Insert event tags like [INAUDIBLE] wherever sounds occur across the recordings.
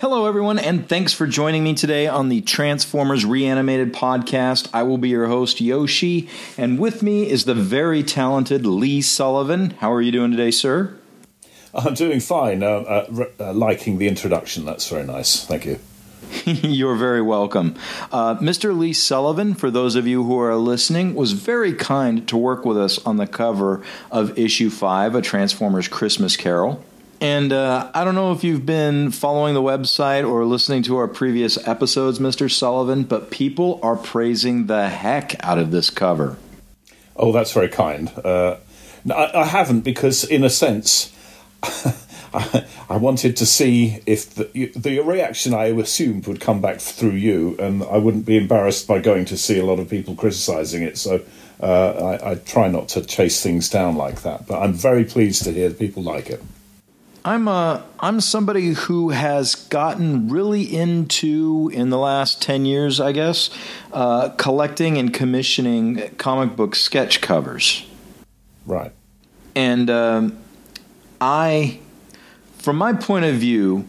Hello, everyone, and thanks for joining me today on the Transformers Reanimated podcast. I will be your host, Yoshi, and with me is the very talented Lee Sullivan. How are you doing today, sir? I'm doing fine. Uh, uh, uh, liking the introduction. That's very nice. Thank you. [LAUGHS] You're very welcome. Uh, Mr. Lee Sullivan, for those of you who are listening, was very kind to work with us on the cover of issue 5, A Transformers Christmas Carol. And uh, I don't know if you've been following the website or listening to our previous episodes, Mr. Sullivan, but people are praising the heck out of this cover. Oh, that's very kind. Uh, I, I haven't because, in a sense, [LAUGHS] I, wanted to see if the, the reaction I assumed would come back through you, and I wouldn't be embarrassed by going to see a lot of people criticising it. So uh, I, I, try not to chase things down like that. But I'm very pleased to hear that people like it. I'm a uh, I'm somebody who has gotten really into in the last ten years, I guess, uh, collecting and commissioning comic book sketch covers. Right. And um, I from my point of view,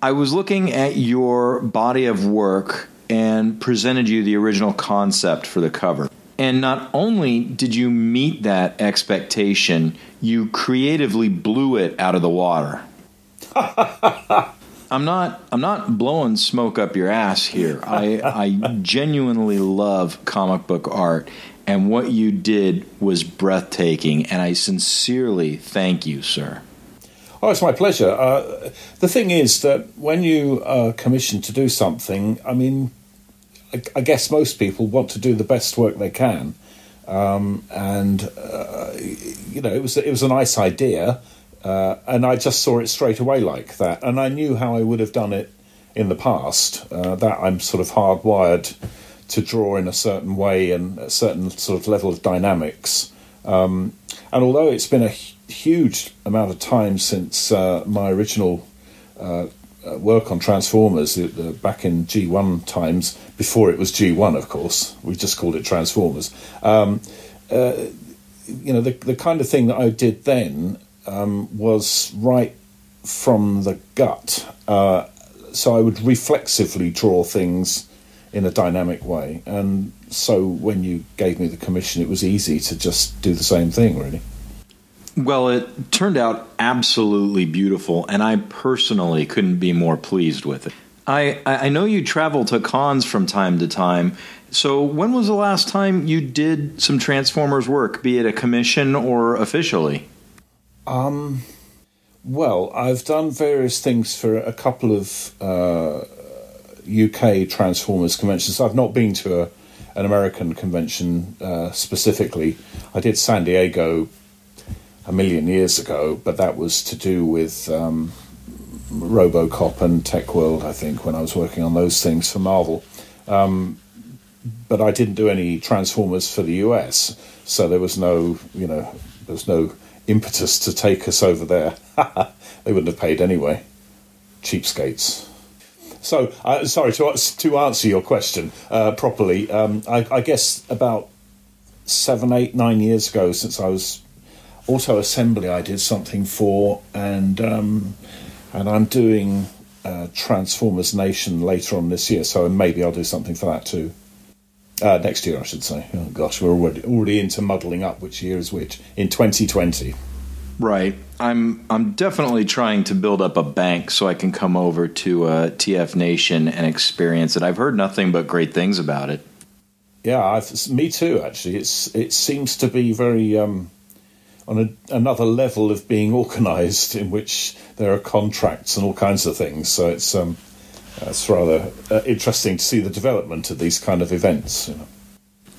I was looking at your body of work and presented you the original concept for the cover. And not only did you meet that expectation, you creatively blew it out of the water. [LAUGHS] I'm not I'm not blowing smoke up your ass here. I I genuinely love comic book art and what you did was breathtaking and I sincerely thank you, sir. Oh, it's my pleasure. Uh, the thing is that when you are commissioned to do something, I mean, I, I guess most people want to do the best work they can, um, and uh, you know, it was it was a nice idea, uh, and I just saw it straight away like that, and I knew how I would have done it in the past. Uh, that I'm sort of hardwired to draw in a certain way and a certain sort of level of dynamics. Um, and although it's been a huge amount of time since uh, my original uh, work on Transformers back in G1 times, before it was G1, of course. We just called it Transformers. Um, uh, you know, the, the kind of thing that I did then um, was right from the gut. Uh, so I would reflexively draw things in a dynamic way. And so when you gave me the commission, it was easy to just do the same thing, really. Well, it turned out absolutely beautiful, and I personally couldn't be more pleased with it. I, I know you travel to cons from time to time. So, when was the last time you did some Transformers work, be it a commission or officially? Um, well, I've done various things for a couple of uh, UK Transformers conventions. I've not been to a, an American convention uh, specifically. I did San Diego a million years ago, but that was to do with um, RoboCop and TekWorld, I think, when I was working on those things for Marvel. Um, but I didn't do any Transformers for the US, so there was no, you know, there was no impetus to take us over there. [LAUGHS] they wouldn't have paid anyway. Cheapskates. So, uh, sorry to to answer your question uh, properly. Um, I, I, guess about seven, eight, nine years ago, since I was auto assembly I did something for, and um, and I'm doing uh, Transformers Nation later on this year, so maybe I'll do something for that too. Uh, next year, I should say. Oh gosh, we're already already into muddling up which year is which in 2020. Right. I'm I'm definitely trying to build up a bank so I can come over to uh, TF Nation and experience it. I've heard nothing but great things about it. Yeah, I've, me too. Actually, it's it seems to be very um, on a, another level of being organised, in which there are contracts and all kinds of things. So it's um, it's rather uh, interesting to see the development of these kind of events. You know.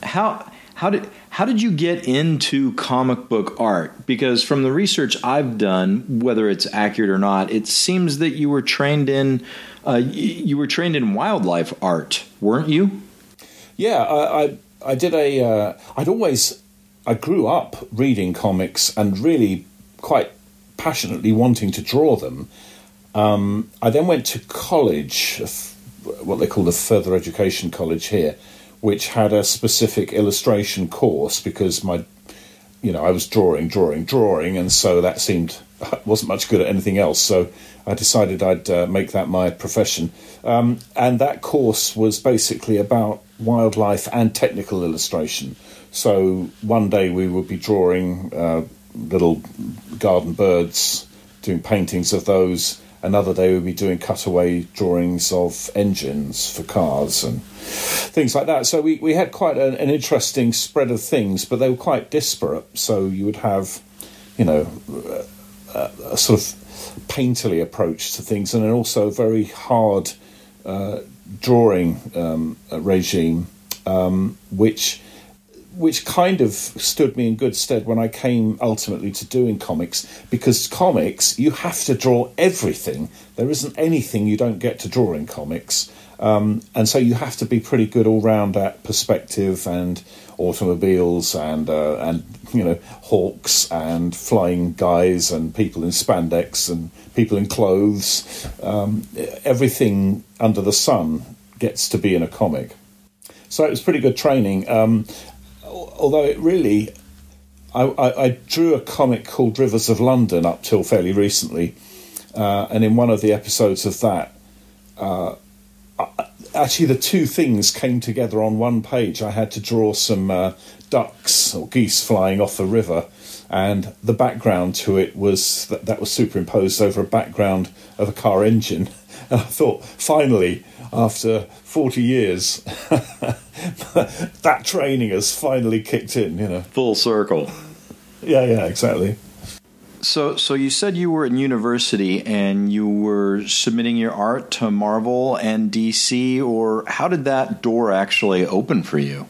How how did how did you get into comic book art? Because from the research I've done, whether it's accurate or not, it seems that you were trained in uh, you were trained in wildlife art, weren't you? Yeah, I I, I did a. Uh, I'd always I grew up reading comics and really quite passionately wanting to draw them. Um, I then went to college, what they call the further education college here, which had a specific illustration course because my, you know, I was drawing, drawing, drawing, and so that seemed [LAUGHS] wasn't much good at anything else, so I decided I'd uh, make that my profession. Um, and that course was basically about wildlife and technical illustration. So one day we would be drawing uh, little garden birds, doing paintings of those. Another day we'd be doing cutaway drawings of engines for cars and things like that. So we, we had quite an, an interesting spread of things, but they were quite disparate. So you would have, you know, a, a sort of painterly approach to things, and then also a very hard uh, drawing um, regime, um, which which kind of stood me in good stead when I came ultimately to doing comics because comics you have to draw everything. There isn't anything you don't get to draw in comics. Um, and so you have to be pretty good all round at perspective and automobiles and uh, and you know hawks and flying guys and people in spandex and people in clothes. Um, everything under the sun gets to be in a comic. So it was pretty good training. Um, although it really, I, I, I, drew a comic called Rivers of London up till fairly recently, uh, and in one of the episodes of that. Uh, actually, the two things came together on one page. I had to draw some uh, ducks or geese flying off a river, and the background to it was that, that was superimposed over a background of a car engine. And I thought, finally, after 40 years, [LAUGHS] that training has finally kicked in, you know. Full circle. Yeah, yeah, exactly. So, so you said you were in university and you were submitting your art to Marvel and DC, or how did that door actually open for you?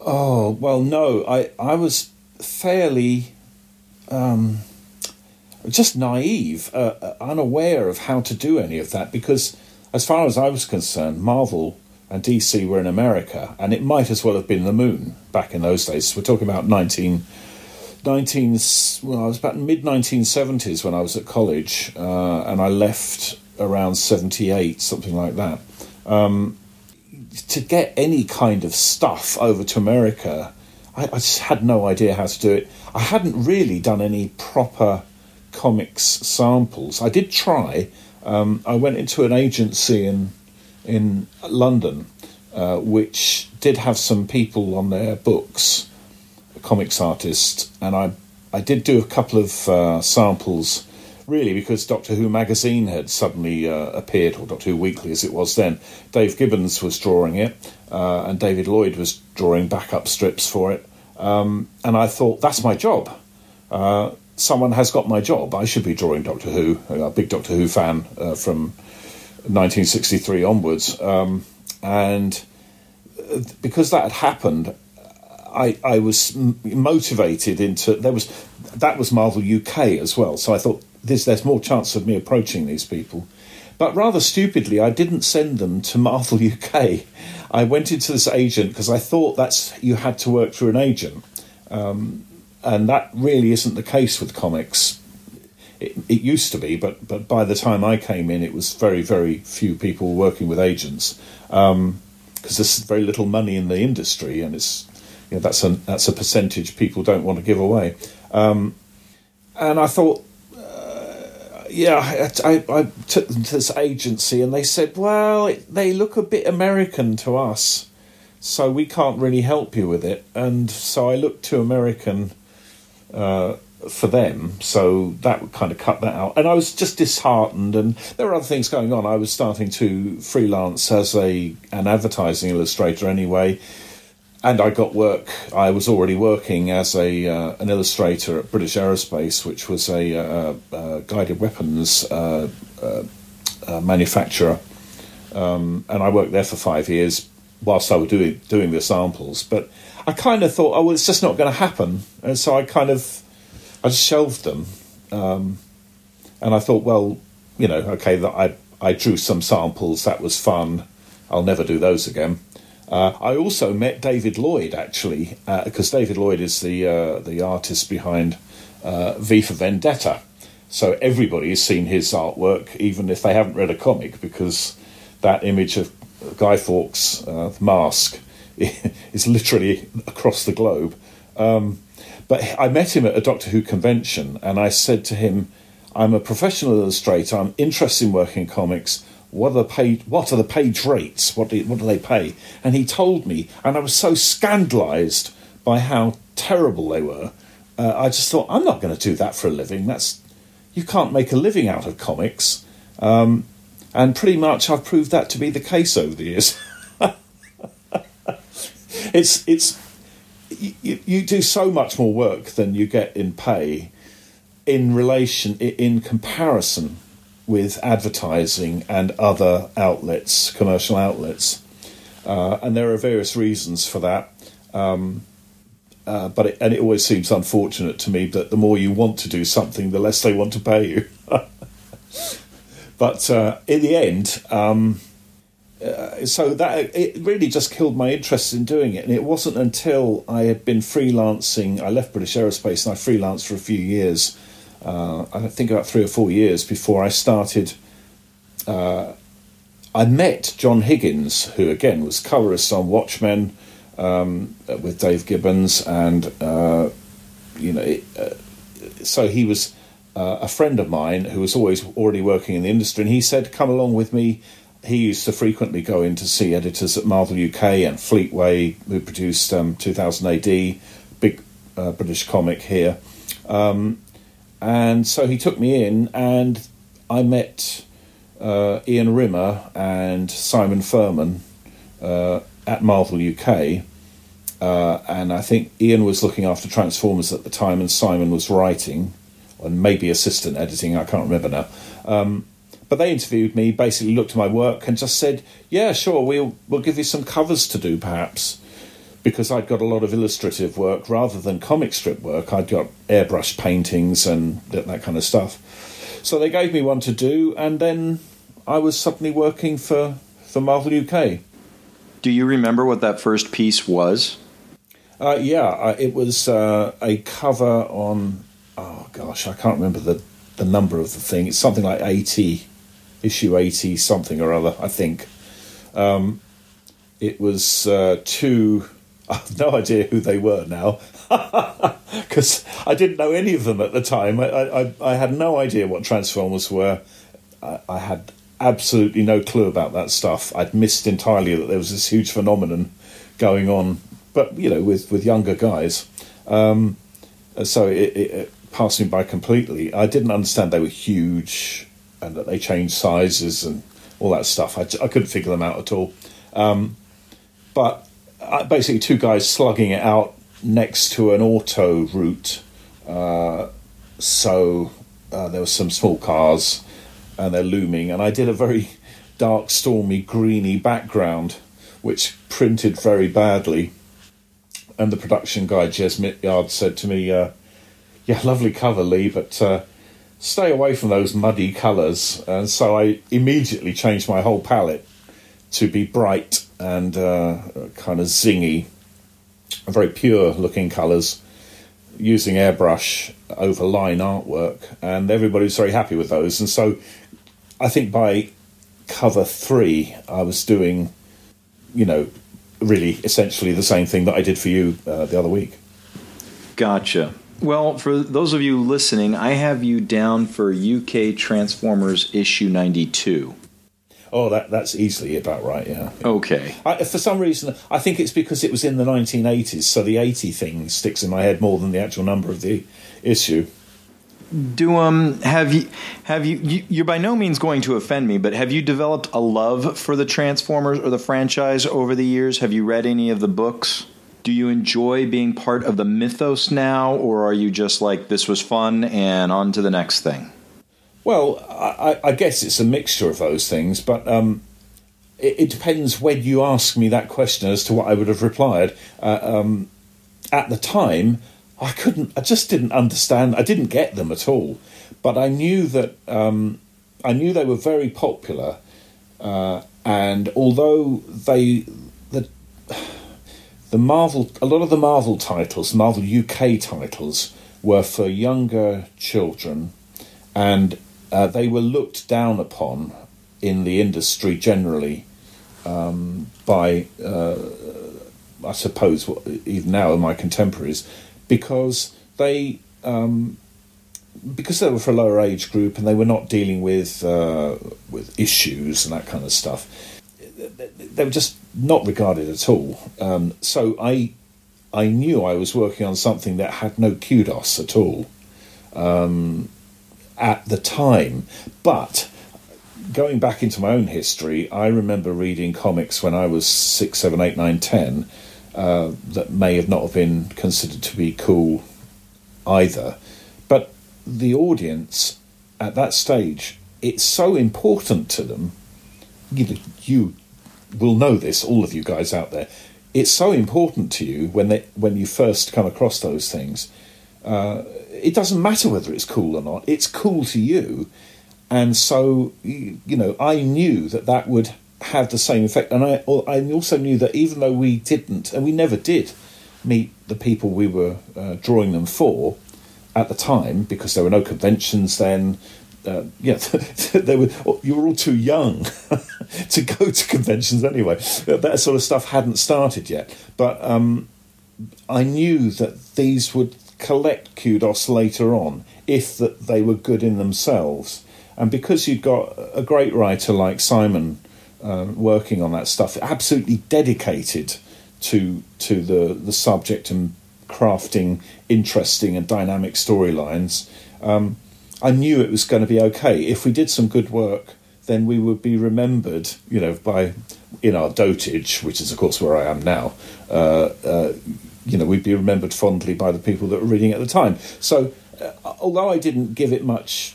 Oh well, no, I I was fairly um, just naive, uh, uh unaware of how to do any of that because, as far as I was concerned, Marvel and DC were in America, and it might as well have been the moon back in those days. We're talking about nineteen 19 well, I was about mid 1970s when I was at college, uh, and I left around 78, something like that. Um, to get any kind of stuff over to America, I, I, just had no idea how to do it. I hadn't really done any proper comics samples. I did try. Um, I went into an agency in in London, uh, which did have some people on their books comics artist, and I I did do a couple of uh, samples, really because Doctor Who magazine had suddenly uh, appeared, or Doctor Who Weekly as it was then. Dave Gibbons was drawing it, uh, and David Lloyd was drawing backup strips for it, um, and I thought that's my job. Someone has got my job. I should be drawing Doctor Who. A big Doctor Who fan uh, from 1963 onwards, um, and uh, because that had happened, I, I was motivated into there was that was Marvel UK as well. So I thought there's there's more chance of me approaching these people. But rather stupidly, I didn't send them to Marvel [LAUGHS] UK. I went into this agent because I thought that's you had to work through an agent, um, and that really isn't the case with comics. It, it, used to be, but but by the time I came in, it was very very few people working with agents because um, there's very little money in the industry, and it's you know, that's a that's a percentage people don't want to give away. Um, and I thought, uh, yeah, I, I, took them to this agency, and they said, well, it, they look a bit American to us, so we can't really help you with it. And so I looked to American. Uh, for them, so that would kind of cut that out. And I was just disheartened, and there were other things going on. I was starting to freelance as a an advertising illustrator anyway, and I got work. I was already working as a uh, an illustrator at British Aerospace, which was a, uh, uh, guided weapons uh, uh, manufacturer, um, and I worked there for five years whilst I was doing doing the samples. But I kind of thought, oh, well, it's just not going to happen, and so I kind of I just shelved them, um, and I thought, well, you know, okay, that I I drew some samples. That was fun. I'll never do those again. Uh, I also met David Lloyd actually, because uh, David Lloyd is the uh, the artist behind uh, V for Vendetta. So everybody has seen his artwork, even if they haven't read a comic, because that image of Guy Fawkes' uh, mask [LAUGHS] is literally across the globe. Um, but I met him at a Doctor Who convention, and I said to him, I'm a professional illustrator. I'm interested in working in comics. What are the paid? What are the page rates? What do what do they pay? And he told me, and I was so scandalised by how terrible they were. Uh, I just thought, I'm not going to do that for a living. That's you can't make a living out of comics. Um, and pretty much, I've proved that to be the case over the years. [LAUGHS] it's it's you, you do so much more work than you get in pay in relation in comparison with advertising and other outlets, commercial outlets, uh, and there are various reasons for that. Um, uh, but it, and it always seems unfortunate to me that the more you want to do something, the less they want to pay you. [LAUGHS] but uh, in the end, um, uh, so that it really just killed my interest in doing it. And it wasn't until I had been freelancing, I left British Aerospace and I freelanced for a few years. Uh, I think about three or four years before I started. Uh, I met John Higgins, who again was colorist on Watchmen um, with Dave Gibbons, and uh, you know, uh, so he was. Uh, a friend of mine who was always already working in the industry, and he said, "Come along with me he used to frequently go in to see editors at Marvel UK and Fleetway, who produced um, 2000 AD, big uh, British comic here. Um, and so he took me in, and I met uh, Ian Rimmer and Simon Furman uh, at Marvel UK. Uh, and I think Ian was looking after Transformers at the time, and Simon was writing, and maybe assistant editing, I can't remember now. Um, but they interviewed me, basically looked at my work and just said, "Yeah, sure, we'll we'll give you some covers to do, perhaps." Because I'd got a lot of illustrative work rather than comic strip work. I'd got airbrush paintings and that, that kind of stuff. So they gave me one to do, and then I was suddenly working for for Marvel UK. Do you remember what that first piece was? Uh, yeah, it was uh, a cover on. Oh gosh, I can't remember the the number of the thing. It's something like eighty issue 80 something or other, I think. Um, it was uh, two. [LAUGHS] I have no idea who they were now [LAUGHS] because I didn't know any of them at the time. I, I, I had no idea what Transformers were. I, I, had absolutely no clue about that stuff. I'd missed entirely that there was this huge phenomenon going on, but you know, with, with younger guys. Um, so it, it, it passed me by completely. I didn't understand they were huge and that they changed sizes and all that stuff. I, I couldn't figure them out at all. Um, but uh, basically, two guys slugging it out next to an auto route. Uh, so uh, there were some small cars and they're looming. And I did a very dark, stormy, greeny background, which printed very badly. And the production guy, Jez Mityard, said to me, uh, Yeah, lovely cover, Lee, but uh, stay away from those muddy colours. And so I immediately changed my whole palette to be bright and uh, kind of zingy, very pure looking colours, using airbrush over line artwork. And everybody was very happy with those. And so I think by cover three, I was doing, you know, really essentially the same thing that I did for you uh, the other week. Gotcha. Well, for those of you listening, I have you down for UK Transformers issue 92. Oh, that that's easily about right. Yeah. Okay. I, for some reason, I think it's because it was in the 1980s, so the 80 thing sticks in my head more than the actual number of the issue. Do um have you have you, you you're by no means going to offend me, but have you developed a love for the Transformers or the franchise over the years? Have you read any of the books? Do you enjoy being part of the mythos now, or are you just like this was fun and on to the next thing? Well, I, I guess it's a mixture of those things, but um, it, it, depends when you ask me that question as to what I would have replied. Uh, um, at the time, I couldn't, I just didn't understand, I didn't get them at all, but I knew that um, I knew they were very popular, uh, and although they the the Marvel, a lot of the Marvel titles, Marvel UK titles, were for younger children, and uh, they were looked down upon in the industry generally um, by, uh, I suppose, even now my contemporaries, because they um, because they were for a lower age group and they were not dealing with uh, with issues and that kind of stuff, they were just not regarded at all. Um, so I I knew I was working on something that had no kudos at all um, at the time, but going back into my own history, I remember reading comics when I was six, seven, eight, nine, ten uh, that may have not have been considered to be cool either. But the audience at that stage, it's so important to them. You, you will know this, all of you guys out there. It's so important to you when they when you first come across those things. Uh, it doesn't matter whether it's cool or not. It's cool to you, and so you know I knew that that would have the same effect. And I, I also knew that even though we didn't, and we never did, meet the people we were uh, drawing them for at the time, because there were no conventions then. Uh, yeah, [LAUGHS] they were. You were all too young [LAUGHS] [LAUGHS] to go to conventions anyway. That sort of stuff hadn't started yet. But um, I knew that these would collect kudos later on if that they were good in themselves. And because you'd got a great writer like Simon uh, working on that stuff, absolutely dedicated to to the the subject and crafting interesting and dynamic storylines. Um, I knew it was going to be okay if we did some good work. Then we would be remembered, you know, by in our dotage, which is of course where I am now. Uh, uh, you know, we'd be remembered fondly by the people that were reading at the time. So, uh, although I didn't give it much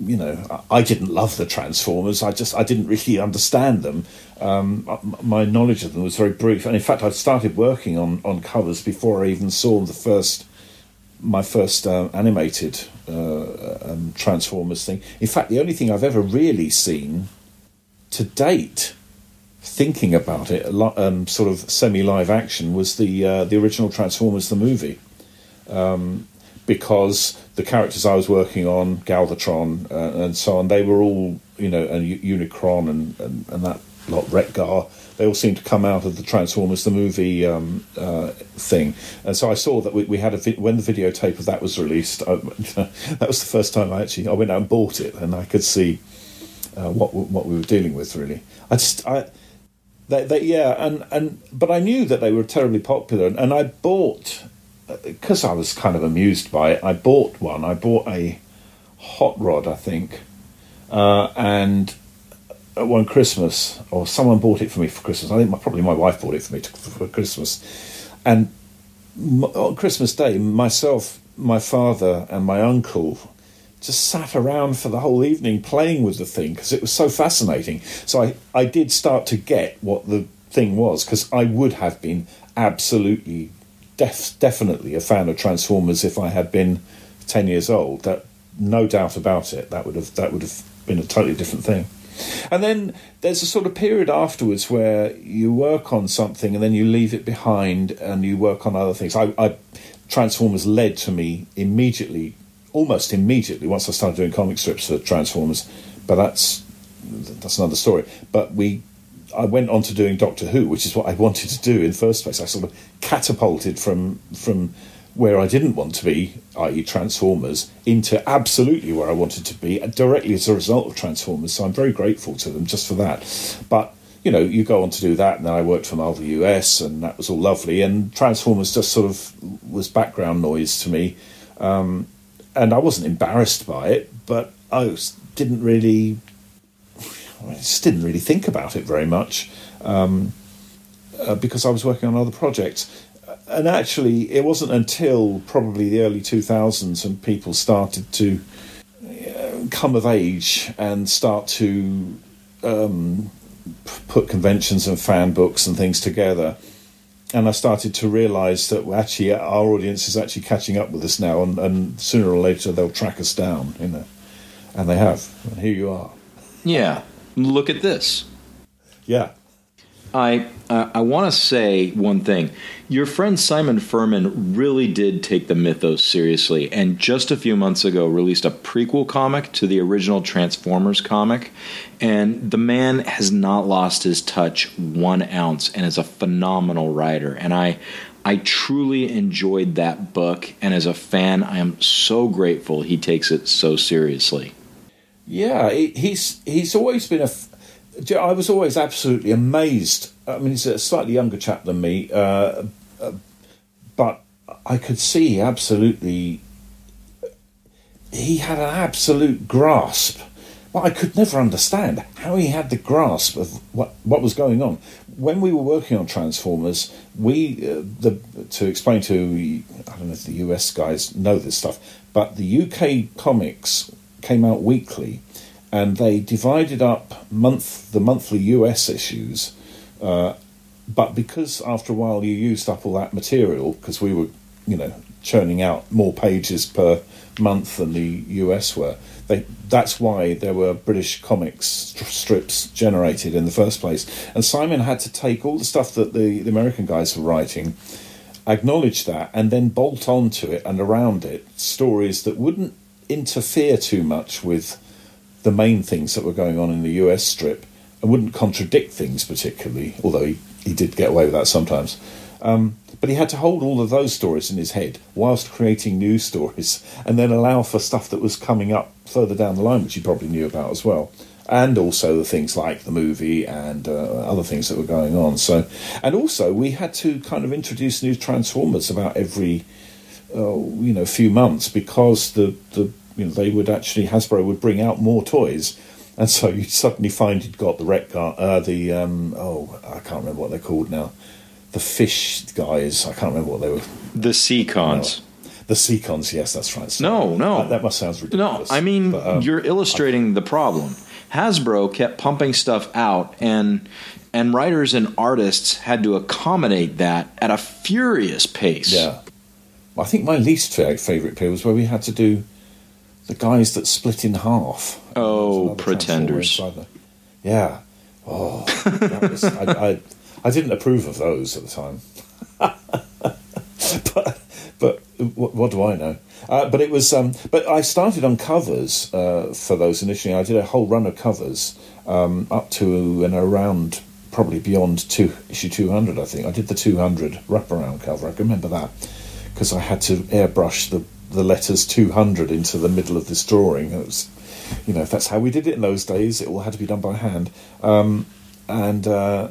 you know, I didn't love the Transformers. I just I didn't really understand them. Um, my knowledge of them was very brief, and in fact, I started working on on covers before I even saw the first my first uh, animated uh, um, Transformers thing. In fact, the only thing I've ever really seen to date, thinking about it, um, sort of semi live action, was the uh, the original Transformers the movie. Um, because the characters I was working on, Galvatron uh, and so on, they were all, you know, and Unicron and, and, and that lot, Wreck-Gar, they all seemed to come out of the Transformers the movie um, uh, thing. And so I saw that we, we had a vi- when the videotape of that was released. I, [LAUGHS] that was the first time I actually I went out and bought it, and I could see uh, what what we were dealing with. Really, I just I. They, they, yeah, and, and but I knew that they were terribly popular, and, and I bought because I was kind of amused by it, I bought one. I bought a hot rod, I think, uh, and at one Christmas, or someone bought it for me for Christmas. I think my, probably my wife bought it for me to, for Christmas. And on Christmas Day, myself, my father, and my uncle just sat around for the whole evening playing with the thing because it was so fascinating. So I, I did start to get what the thing was because I would have been absolutely def- definitely a fan of Transformers if I had been ten years old. That no doubt about it. That would have that would have been a totally different thing. And then there's a sort of period afterwards where you work on something and then you leave it behind and you work on other things. I, I Transformers led to me immediately, almost immediately, once I started doing comic strips for Transformers. But that's that's another story. But we I went on to doing Doctor Who, which is what I [LAUGHS] wanted to do in the first place. I sort of catapulted from from where I didn't want to be, i.e., Transformers, into absolutely where I wanted to be, directly as a result of Transformers. So I'm very grateful to them just for that. But you know, you go on to do that, and then I worked for Marvel US, and that was all lovely. And Transformers just sort of was background noise to me, um, and I wasn't embarrassed by it, but I didn't really I just didn't really think about it very much um, uh, because I was working on other projects. And actually, it wasn't until probably the early 2000s and people started to uh, come of age and start to um, put conventions and fan books and things together. And I started to realise that actually our audience is actually catching up with us now, and, and sooner or later they'll track us down, you know. And they have. And here you are. Yeah. Look at this. Yeah. I uh, I want to say one thing. Your friend Simon Furman really did take the mythos seriously, and just a few months ago released a prequel comic to the original Transformers comic. And the man has not lost his touch one ounce, and is a phenomenal writer. And I I truly enjoyed that book, and as a fan, I am so grateful he takes it so seriously. Yeah, he's he's always been a. I was always absolutely amazed. I mean, he's a slightly younger chap than me, uh, uh, but I could see absolutely. He had an absolute grasp. Well, I could never understand how he had the grasp of what what was going on when we were working on Transformers. We uh, the to explain to I don't know if the US guys know this stuff, but the UK comics came out weekly, and they divided up month the monthly US issues. Uh, but because after a while you used up all that material, because we were, you know, churning out more pages per month than the US were, they, that's why there were British comics strips generated in the first place. And Simon had to take all the stuff that the, the American guys were writing, acknowledge that, and then bolt onto it and around it stories that wouldn't interfere too much with the main things that were going on in the US strip and wouldn't contradict things particularly, although he, he did get away with that sometimes. Um, but he had to hold all of those stories in his head whilst creating new stories and then allow for stuff that was coming up further down the line, which he probably knew about as well. And also the things like the movie and uh, other things that were going on. So, and also we had to kind of introduce new Transformers about every uh, you know few months because the the you know they would actually Hasbro would bring out more toys, and so you suddenly find you'd got the wreck uh, the um, oh I can't remember what they're called now, the fish guys I can't remember what they were. The Seacons. No. The Seacons, yes, that's right. So no, no, that, that, must sound ridiculous. No, I mean but, um, you're illustrating I, the problem. Hasbro kept pumping stuff out, and and writers and artists had to accommodate that at a furious pace. Yeah, I think my least favourite period was where we had to do the guys that split in half. Oh, pretenders! Yeah. Oh, was, I, I, I, didn't approve of those at the time. [LAUGHS] but but what, what, do I know? Uh, but it was. Um, but I started on covers uh, for those initially. I did a whole run of covers um, up to and around probably beyond two issue two hundred. I think I did the two hundred wraparound cover. I can remember that because I had to airbrush the, the letters 200 into the middle of this drawing. It was, you know, if that's how we did it in those days, it all had to be done by hand. Um, and uh,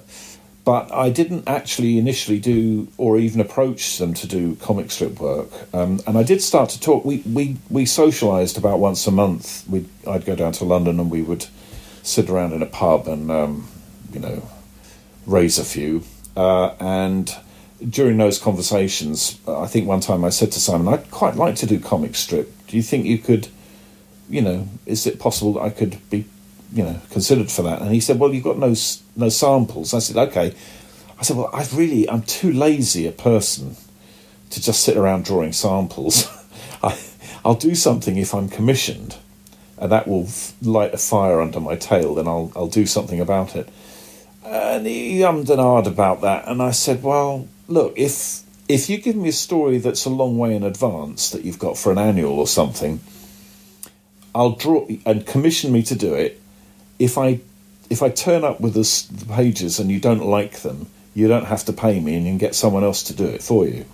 but I didn't actually initially do or even approach them to do comic strip work. Um, and I did start to talk. We we we socialised about once a month. We I'd go down to London and we would sit around in a pub and um, you know raise a few uh, and during those conversations, I think one time I said to Simon, I'd quite like to do comic strip. Do you think you could, you know, is it possible that I could be, you know, considered for that? And he said, Well, you've got no no samples. I said, Okay. I said, Well, I've really, I'm too lazy a person to just sit around drawing samples. [LAUGHS] I, I'll do something if I'm commissioned, and that will light a fire under my tail. Then I'll I'll do something about it. And he ummed and ahed about that, and I said, "Well, look, if if you give me a story that's a long way in advance that you've got for an annual or something, I'll draw and commission me to do it. If I if I turn up with the, the pages and you don't like them, you don't have to pay me, and you can get someone else to do it for you.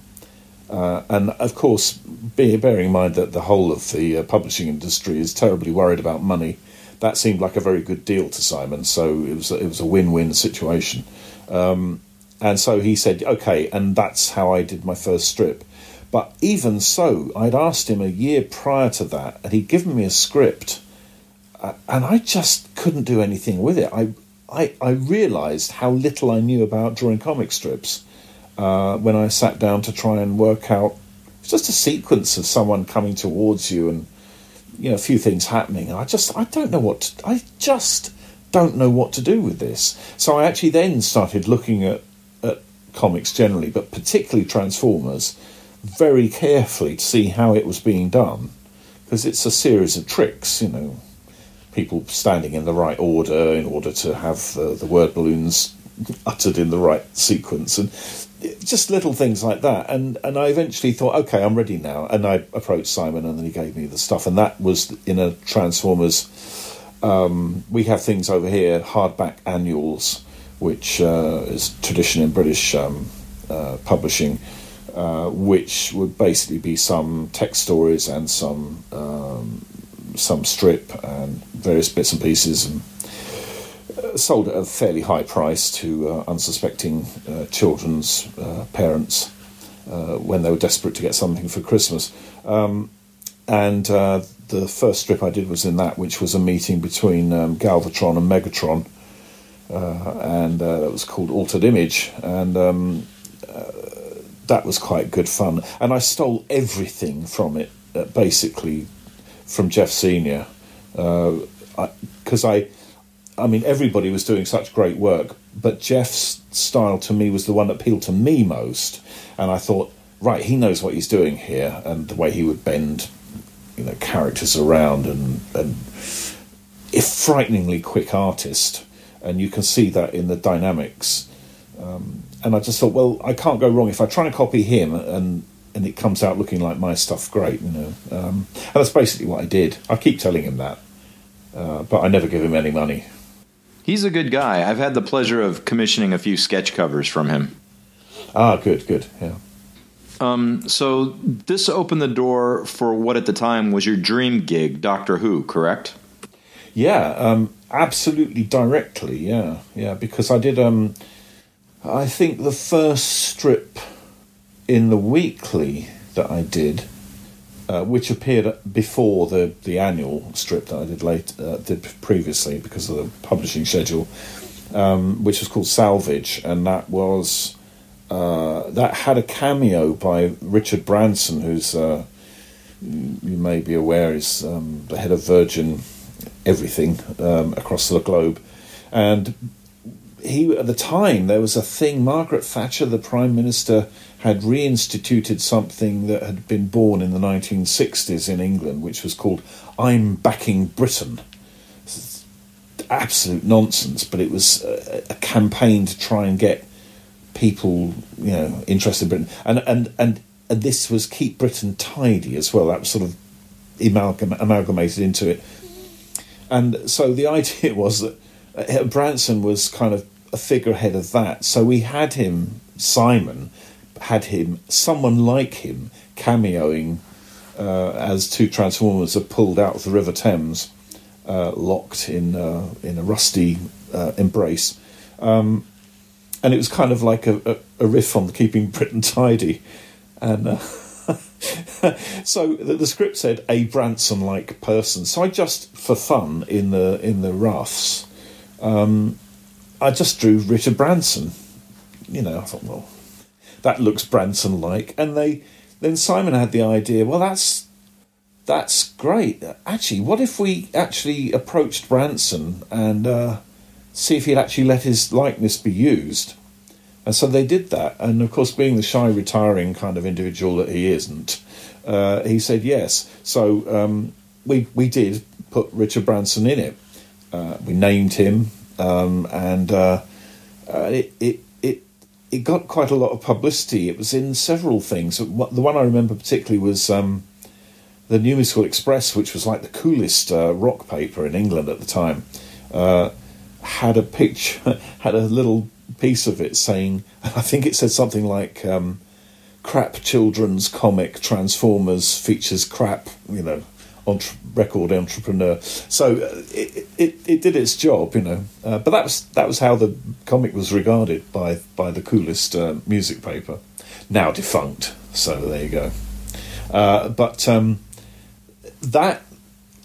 Uh, and of course, be, bearing in mind that the whole of the uh, publishing industry is terribly worried about money, that seemed like a very good deal to Simon. So it was it was a win win situation. Um, and so he said, okay, and that's how I did my first strip. But even so, I'd asked him a year prior to that, and he'd given me a script, uh, and I just couldn't do anything with it. I, I, I realised how little I knew about drawing comic strips uh, when I sat down to try and work out it's just a sequence of someone coming towards you and you know a few things happening. I just I don't know what to, I just don't know what to do with this. So I actually then started looking at comics generally, but particularly Transformers, very carefully to see how it was being done, because it's a series of tricks, you know, people standing in the right order in order to have the, the word balloons uttered in the right sequence, and just little things like that. And and I eventually thought, okay, I'm ready now, and I approached Simon, and then he gave me the stuff, and that was in a Transformers. Um, we have things over here, hardback annuals which uh, is tradition in British um, uh, publishing, uh, which would basically be some text stories and some um, some strip and various bits and pieces, and uh, sold at a fairly high price to uh, unsuspecting uh, children's parents when they were desperate to get something for Christmas. Um, and the first strip I did was in that, which was a meeting between um, Galvatron and Megatron. And that was called Altered Image, and um, that was quite good fun. And I stole everything from it, uh, basically, from Geoff Senior, because uh, I, I, I mean, everybody was doing such great work, but Geoff's style to me was the one that appealed to me most. And I thought, right, he knows what he's doing here, and the way he would bend, you know, characters around, and and a frighteningly quick artist, and you can see that in the dynamics. Um, and I just thought, well, I can't go wrong if I try and copy him and and it comes out looking like my stuff. Great, you know. Um, and that's basically what I did. I keep telling him that, uh, but I never give him any money. He's a good guy. I've had the pleasure of commissioning a few sketch covers from him. Ah, good, good, yeah. Um, so this opened the door for what at the time was your dream gig, Doctor Who, correct? Yeah, um, absolutely directly. Yeah, yeah. Because I did. Um, I think the first strip in the weekly that I did, uh, which appeared before the, the annual strip that I did late uh, did previously because of the publishing schedule, um, which was called Salvage, and that was uh, that had a cameo by Richard Branson, who's uh, you may be aware is um, the head of Virgin everything um, across the globe, and he at the time there was a thing. Margaret Thatcher, the prime minister, had reinstituted something that had been born in the 1960s in England, which was called "I'm Backing Britain." Absolute nonsense, but it was a, a campaign to try and get people, you know, interested in Britain, and and and, and this was keep Britain tidy as well. That was sort of amalgam- amalgamated into it, and so the [LAUGHS] idea was that uh, Branson was kind of a figurehead of that. So we had him, Simon, had him, someone like him, cameoing uh, as two Transformers are pulled out of the River Thames, uh, locked in uh, in a rusty uh, embrace. Um, and it was kind of like a, a, a, riff on keeping Britain tidy. And uh, [LAUGHS] [LAUGHS] so the, the, script said a Branson like person. So I just, for fun, in the in the roughs, um, I just drew Richard Branson. You know, I thought, well, that looks Branson like. And they then Simon had the idea, well, that's that's great. Actually, what if we actually approached Branson and uh, see if he'd actually let his likeness be used? And so they did that. And of course, being the shy, retiring kind of individual that he isn't, uh, he said yes. So um, we we did put Richard Branson in it. Uh, we named him, um, and uh, uh, it, it it it got quite a lot of publicity. It was in several things. The one I remember particularly was um, the New Musical Express, which was like the coolest uh, rock paper in England at the time. Uh, had a picture, [LAUGHS] had a little piece of it saying, [LAUGHS] I think it said something like. Um, crap children's comic Transformers features crap, you know, entre- record entrepreneur. So uh, it, it, it did its job, you know. Uh, but that was that was how the comic was regarded by by the coolest uh, music paper, now defunct. So there you go. Uh, but um, that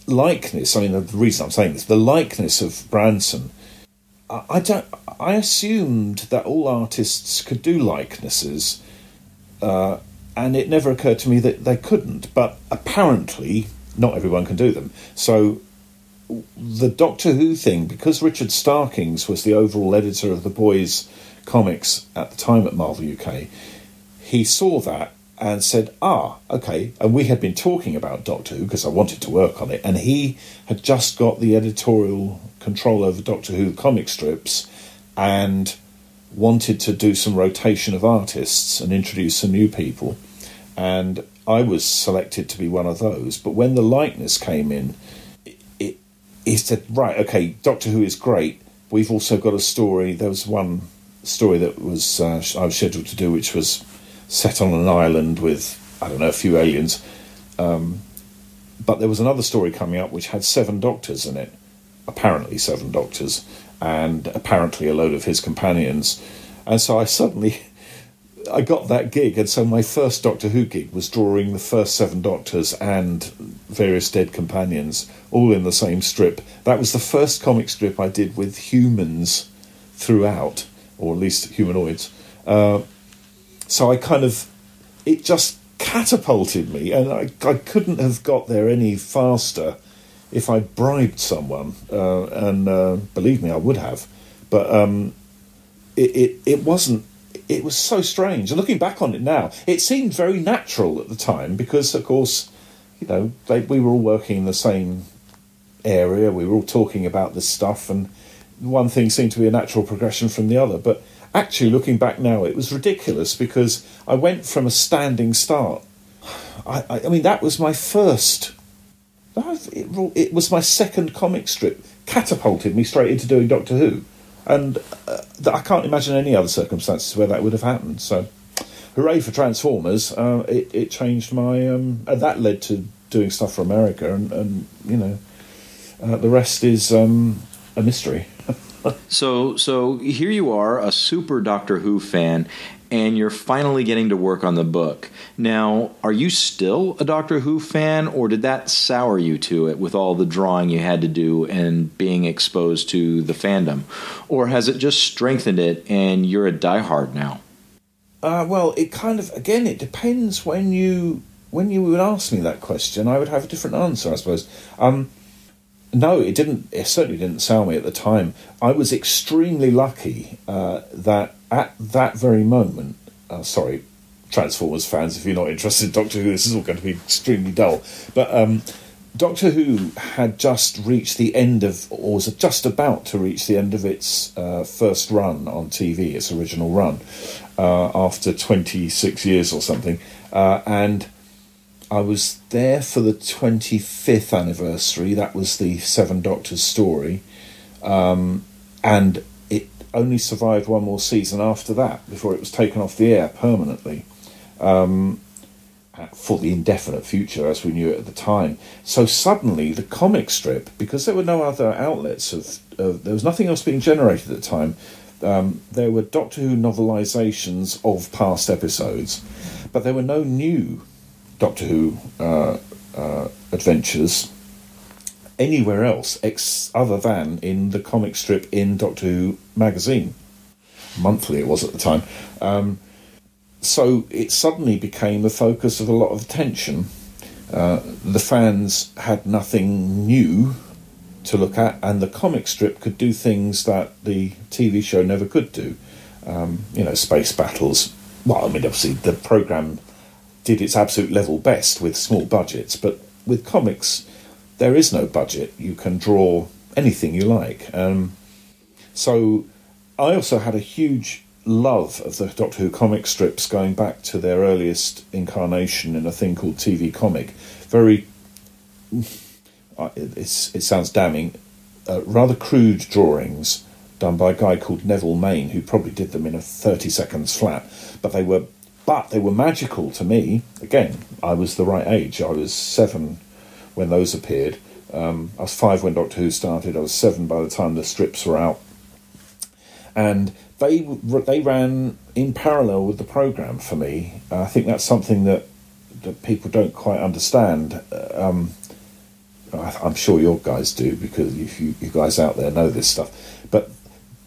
likeness. I mean, the reason I'm saying this, the likeness of Branson. I, don't. I assumed that all artists could do likenesses. Uh, and it never occurred to me that they couldn't. But apparently, not everyone can do them. So the Doctor Who thing, because Richard Starkings was the overall editor of the boys' comics at the time at Marvel UK, he saw that and said, "Ah, okay." And we had been talking about Doctor Who because I wanted to work on it, and he had just got the editorial control over Doctor Who comic strips, and wanted to do some rotation of artists and introduce some new people, and I was selected to be one of those. But when the likeness came in, it, it, he said, "Right, okay, Doctor Who is great. We've also got a story. There was one story that was uh, I was scheduled to do, which was set on an island with I don't know a few aliens. Um, but there was another story coming up which had seven doctors in it, apparently seven doctors, and apparently a load of his companions. And so I suddenly I got that gig, and so my first Doctor Who gig was drawing the first seven Doctors and various dead companions, all in the same strip. That was the first comic strip I did with humans throughout, or at least humanoids. Uh, so I kind of, it just catapulted me, and I, I couldn't have got there any faster if I bribed someone, uh, and uh, believe me, I would have. But um, it, it, it wasn't it was so strange. And looking back on it now, it seemed very natural at the time because, of course, you know, they, we were all working in the same area. We were all talking about this stuff, and one thing seemed to be a natural progression from the other. But actually, looking back now, it was ridiculous because I went from a standing start. I, I, I mean, that was my first. It, it was my second comic strip. Catapulted me straight into doing Doctor Who and uh, I can't imagine any other circumstances where that would have happened. So, hooray for Transformers! Uh, it, it changed my, um, and that led to doing stuff for America, and, and you know, uh, the rest is um, a mystery. So, so here you are, a super Doctor Who fan, and you're finally getting to work on the book. Now, are you still a Doctor Who fan, or did that sour you to it with all the drawing you had to do and being exposed to the fandom? Or has it just strengthened it and you're a diehard now? Uh, well, it kind of, again, it depends when you. When you would ask me that question, I would have a different answer, I suppose. Um, no, it didn't. It certainly didn't sell me at the time. I was extremely lucky uh, that at that very moment, uh, sorry, Transformers fans, if you're not interested in Doctor Who, this is all going to be extremely dull. But um, Doctor Who had just reached the end of, or was just about to reach the end of its uh, first run on TV, its original run, uh, after 26 years or something. Uh, and I was there for the 25th anniversary. That was the Seven Doctors story. Um, and it only survived one more season after that before it was taken off the air permanently um, for the indefinite future as we knew it at the time. So suddenly the comic strip, because there were no other outlets of, of there was nothing else being generated at the time. Um, there were Doctor Who novelizations of past episodes, but there were no new Doctor Who uh, uh, adventures anywhere else ex- other than in the comic strip in Doctor Who magazine. Monthly it was at the time. Um, so it suddenly became the focus of a lot of attention. Uh, the fans had nothing new to look at, and the comic strip could do things that the TV show never could do. Um, you know, space battles. Well, I mean, obviously the program did its absolute level best with small budgets, but with comics, there is no budget. You can draw anything you like. Um, so I also had a huge love of the Doctor Who comic strips going back to their earliest incarnation in a thing called TV Comic. Very, it sounds damning, uh, rather crude drawings done by a guy called Neville Main, who probably did them in a 30 seconds flat, but they were but they were magical to me. Again, I was the right age. I was seven when those appeared. Um, I was five when Doctor Who started. I was seven by the time the strips were out, and they they ran in parallel with the program for me. I think that's something that that people don't quite understand. Um, I'm sure your guys do because you, you guys out there know this stuff, but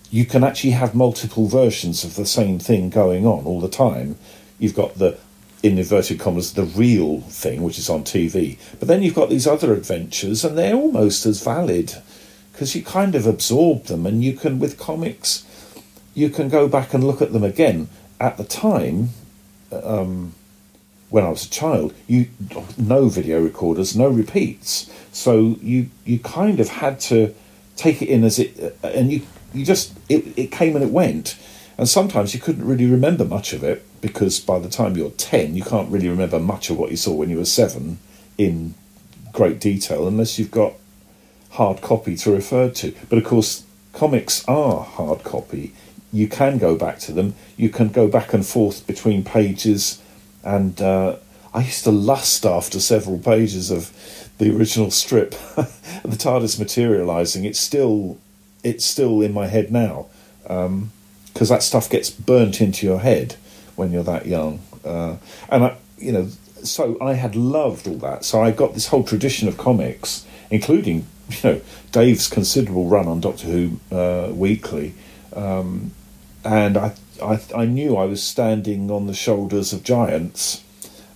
you can actually have multiple versions of the same thing going on all the time. You've got the in inverted commas the real thing which is on TV, but then you've got these other adventures and they're almost as valid because you kind of absorb them and you can with comics you can go back and look at them again. At the time, um, when I was a child, you no video recorders, no repeats, so you you kind of had to take it in as it, and you you just it it came and it went, and sometimes you couldn't really remember much of it because by the time you're ten, you can't really remember much of what you saw when you were seven in great detail unless you've got hard copy to refer to. But of course, comics are hard copy you can go back to them. You can go back and forth between pages, and uh, I used to lust after several pages of the original strip, [LAUGHS] the TARDIS materializing. It's still, it's still in my head now, because that stuff gets burnt into your head when you're that young, uh, and I, you know, so I had loved all that. So I got this whole tradition of comics, including [LAUGHS] you know Dave's considerable run on Doctor Who uh, weekly, um, and I, I I knew I was standing on the shoulders of giants.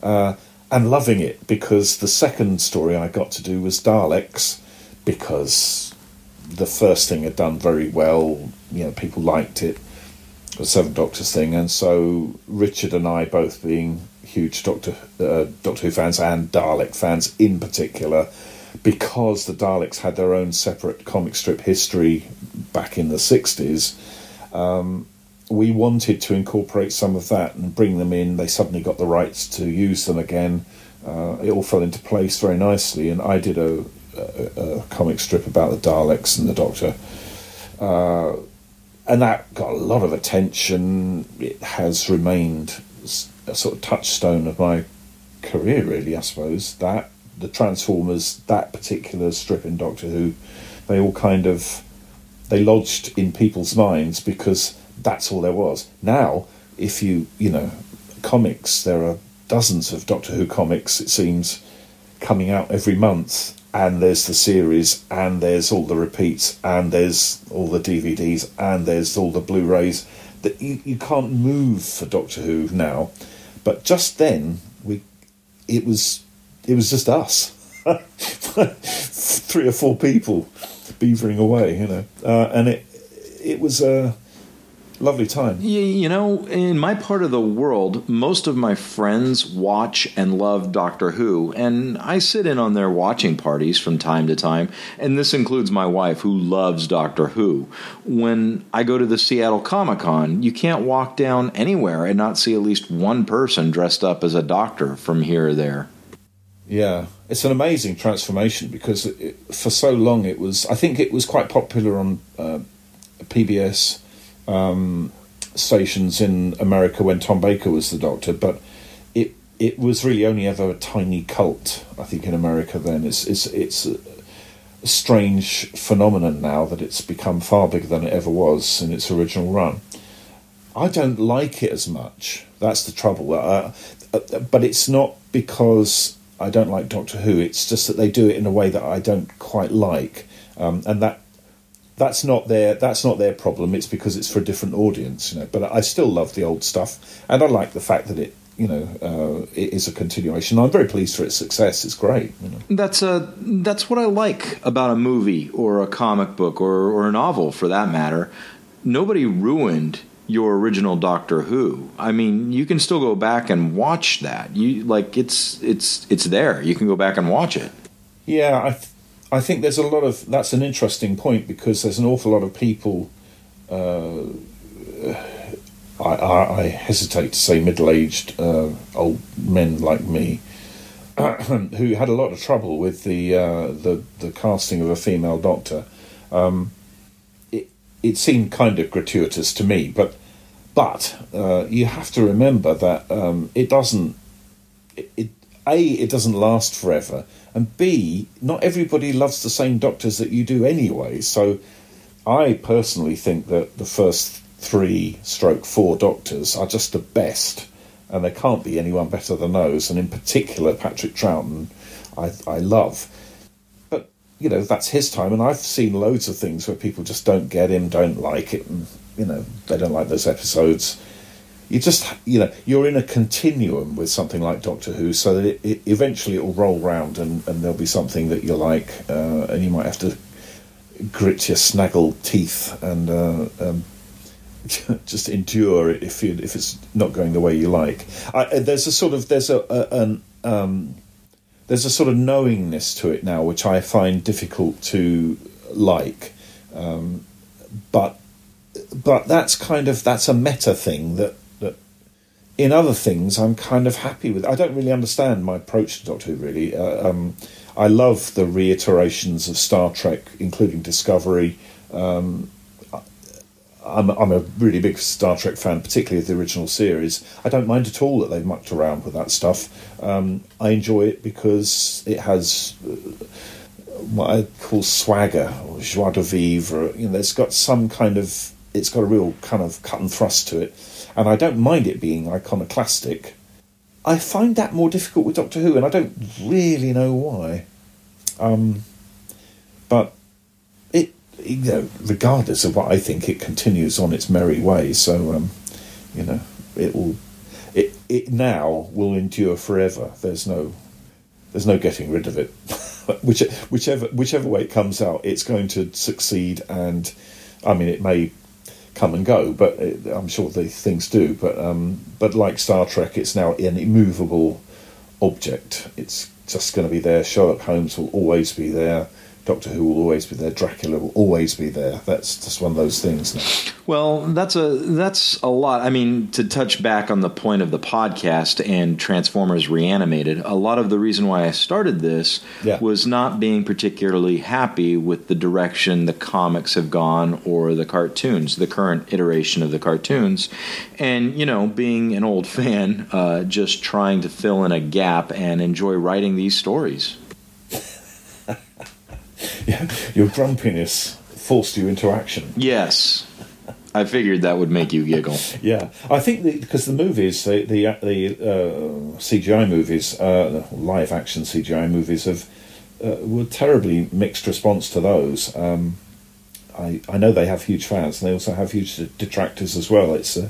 Uh, and loving it because the second story I got to do was Daleks because the first thing had done very well. You know, people liked it, Seven Doctors thing, and so Richard and I, both being huge Doctor uh, Doctor Who fans and Dalek fans in particular, because the Daleks had their own separate comic strip history back in the sixties. Um, we wanted to incorporate some of that and bring them in. They suddenly got the rights to use them again. Uh, it all fell into place very nicely, and I did a, a, a comic strip about the Daleks and the Doctor. Uh, and that got a lot of attention. It has remained a sort of touchstone of my career, really, I suppose. That, the Transformers, that particular strip in Doctor Who, they all kind of they lodged in people's minds because that's all there was. Now, if you, you know, comics, there are dozens of Doctor Who comics, it seems, coming out every month. And there's the series, and there's all the repeats, and there's all the DVDs, and there's all the Blu rays. That you, you can't move for Doctor Who now. But just then, we it was it was just us, [LAUGHS] three or four people beavering away, you know, uh, and it it was a uh, lovely time. Yeah, You know, in my part of the world, most of my friends watch and love Doctor Who, and I sit in on their watching parties from time to time, and this includes my wife who loves Doctor Who. When I go to the Seattle Comic Con, you can't walk down anywhere and not see at least one person dressed up as a doctor from here or there. Yeah, it's an amazing transformation because it, for so long it was. I think it was quite popular on uh, PBS um, stations in America when Tom Baker was the Doctor, but it it was really only ever a tiny cult. I think in America then it's it's it's a, strange phenomenon now that it's become far bigger than it ever was in its original run. I don't like it as much. That's the trouble. Uh, uh, but it's not because I don't like Doctor Who. It's just that they do it in a way that I don't quite like, um, and that that's not their that's not their problem. It's because it's for a different audience, you know. But I still love the old stuff, and I like the fact that it you know uh, it is a continuation. I'm very pleased for its success. It's great. You know. That's a that's what I like about a movie or a comic book or or a novel for that matter. Nobody ruined your original Doctor Who. I mean, you can still go back and watch that. You like it's it's it's there. You can go back and watch it. Yeah, I I think there's a lot of that's an interesting point because there's an awful lot of people. Uh, I, I, I, hesitate to say middle-aged uh, old men like me [CLEARS THROAT] who had a lot of trouble with the uh, the the casting of a female doctor. Um, it it seemed kind of gratuitous to me, but but uh, you have to remember that um, it doesn't. It, it a it doesn't last forever and B, not everybody loves the same doctors that you do anyway. So I personally think that the first three stroke four doctors are just the best, and there can't be anyone better than those. And in particular, Patrick Troughton, I, I love. But, you know, that's his time, and I've seen loads of things where people just don't get him, don't like it, and, you know, they don't like those episodes you just you know you're in a continuum with something like Doctor Who, so that it, it eventually it will roll round and, and there'll be something that you like, uh, and you might have to grit your snaggle teeth and uh, um, [LAUGHS] just endure it if you if it's not going the way you like. I, uh, there's a sort of there's a, a an um, there's a sort of knowingness to it now, which I find difficult to like, um, but but that's kind of that's a meta thing that in other things, I'm kind of happy with. I don't really understand my approach to Doctor Who. Really, uh, um, I love the reiterations of Star Trek, including Discovery. Um, I'm, I'm a really big Star Trek fan, particularly of the original series. I don't mind at all that they've mucked around with that stuff. Um, I enjoy it because it has uh, what I call swagger or joie de vivre. You know, it's got some kind of, it's got a real kind of cut and thrust to it, and I don't mind it being iconoclastic. I find that more difficult with Doctor Who, and I don't really know why. Um, but it, you know, regardless of what I think, it continues on its merry way. So, um, you know, it will, it it now will endure forever. There's no, there's no getting rid of it. [LAUGHS] Which, whichever whichever way it comes out, it's going to succeed. And I mean, it may come and go, but it, I'm sure these things do. But um, but like Star Trek, it's now an immovable object. It's just going to be there. Sherlock Holmes will always be there. Doctor Who will always be there. Dracula will always be there. That's just one of those things. Now. Well, that's a that's a lot. I mean, to touch back on the point of the podcast and Transformers Reanimated, a lot of the reason why I started this Yeah. was not being particularly happy with the direction the comics have gone or the cartoons, the current iteration of the cartoons, and you know, being an old [LAUGHS] fan, uh, just trying to fill in a gap and enjoy writing these stories. [LAUGHS] Yeah, your grumpiness forced you into action. Yes, I figured that would make you giggle. Yeah, I think the, because the movies, the the, the uh, CGI movies, uh, live action CGI movies, have uh, were terribly mixed response to those. Um, I I know they have huge fans, and they also have huge detractors as well. It's a,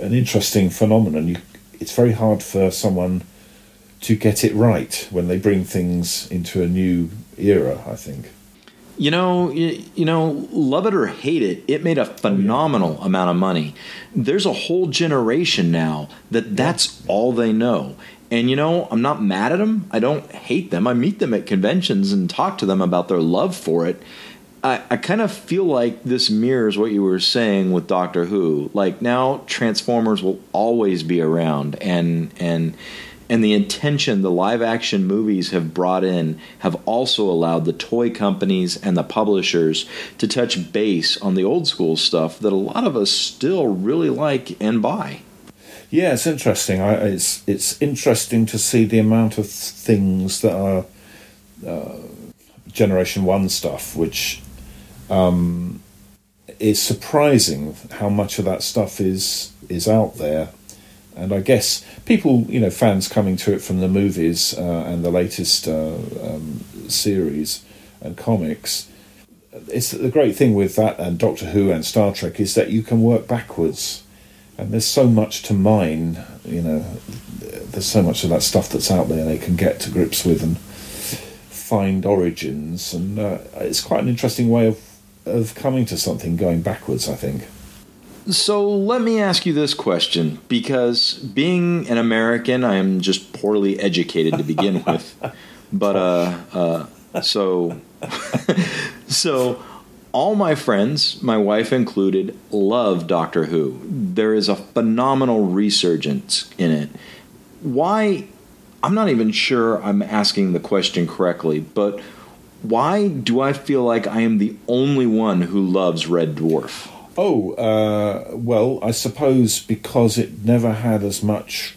an interesting phenomenon. You, it's very hard for someone to get it right when they bring things into a new era. I think. You know, you, you know, love it or hate it, it made a oh, phenomenal amount of money. There's a whole generation now that that's all they know. And you know, I'm not mad at them. I don't hate them. I meet them at conventions and talk to them about their love for it. I, I kind of feel like this mirrors what you were saying with Doctor Who. Like now, Transformers will always be around, and and and the intention the live action movies have brought in have also allowed the toy companies and the publishers to touch base on the old school stuff that a lot of us still really like and buy. Yeah, it's interesting. I, it's it's interesting to see the amount of things that are uh, Generation One stuff, which um, is surprising how much of that stuff is is out there. And I guess people, you know, fans coming to it from the movies uh, and the latest uh, um, series and comics. It's the great thing with that and Doctor Who and Star Trek is that you can work backwards and there's so much to mine you know there's so much of that stuff that's out there they can get to grips with and find origins and uh, it's quite an interesting way of of coming to something going backwards i think So let me ask you this question because being an American, I am just poorly educated to begin [LAUGHS] with. But uh, uh, so [LAUGHS] so all my friends, my wife included, love Doctor Who. There is a phenomenal resurgence in it. Why? I'm not even sure I'm asking the question correctly, but why do I feel like I am the only one who loves Red Dwarf? Oh uh, well i suppose because it never had as much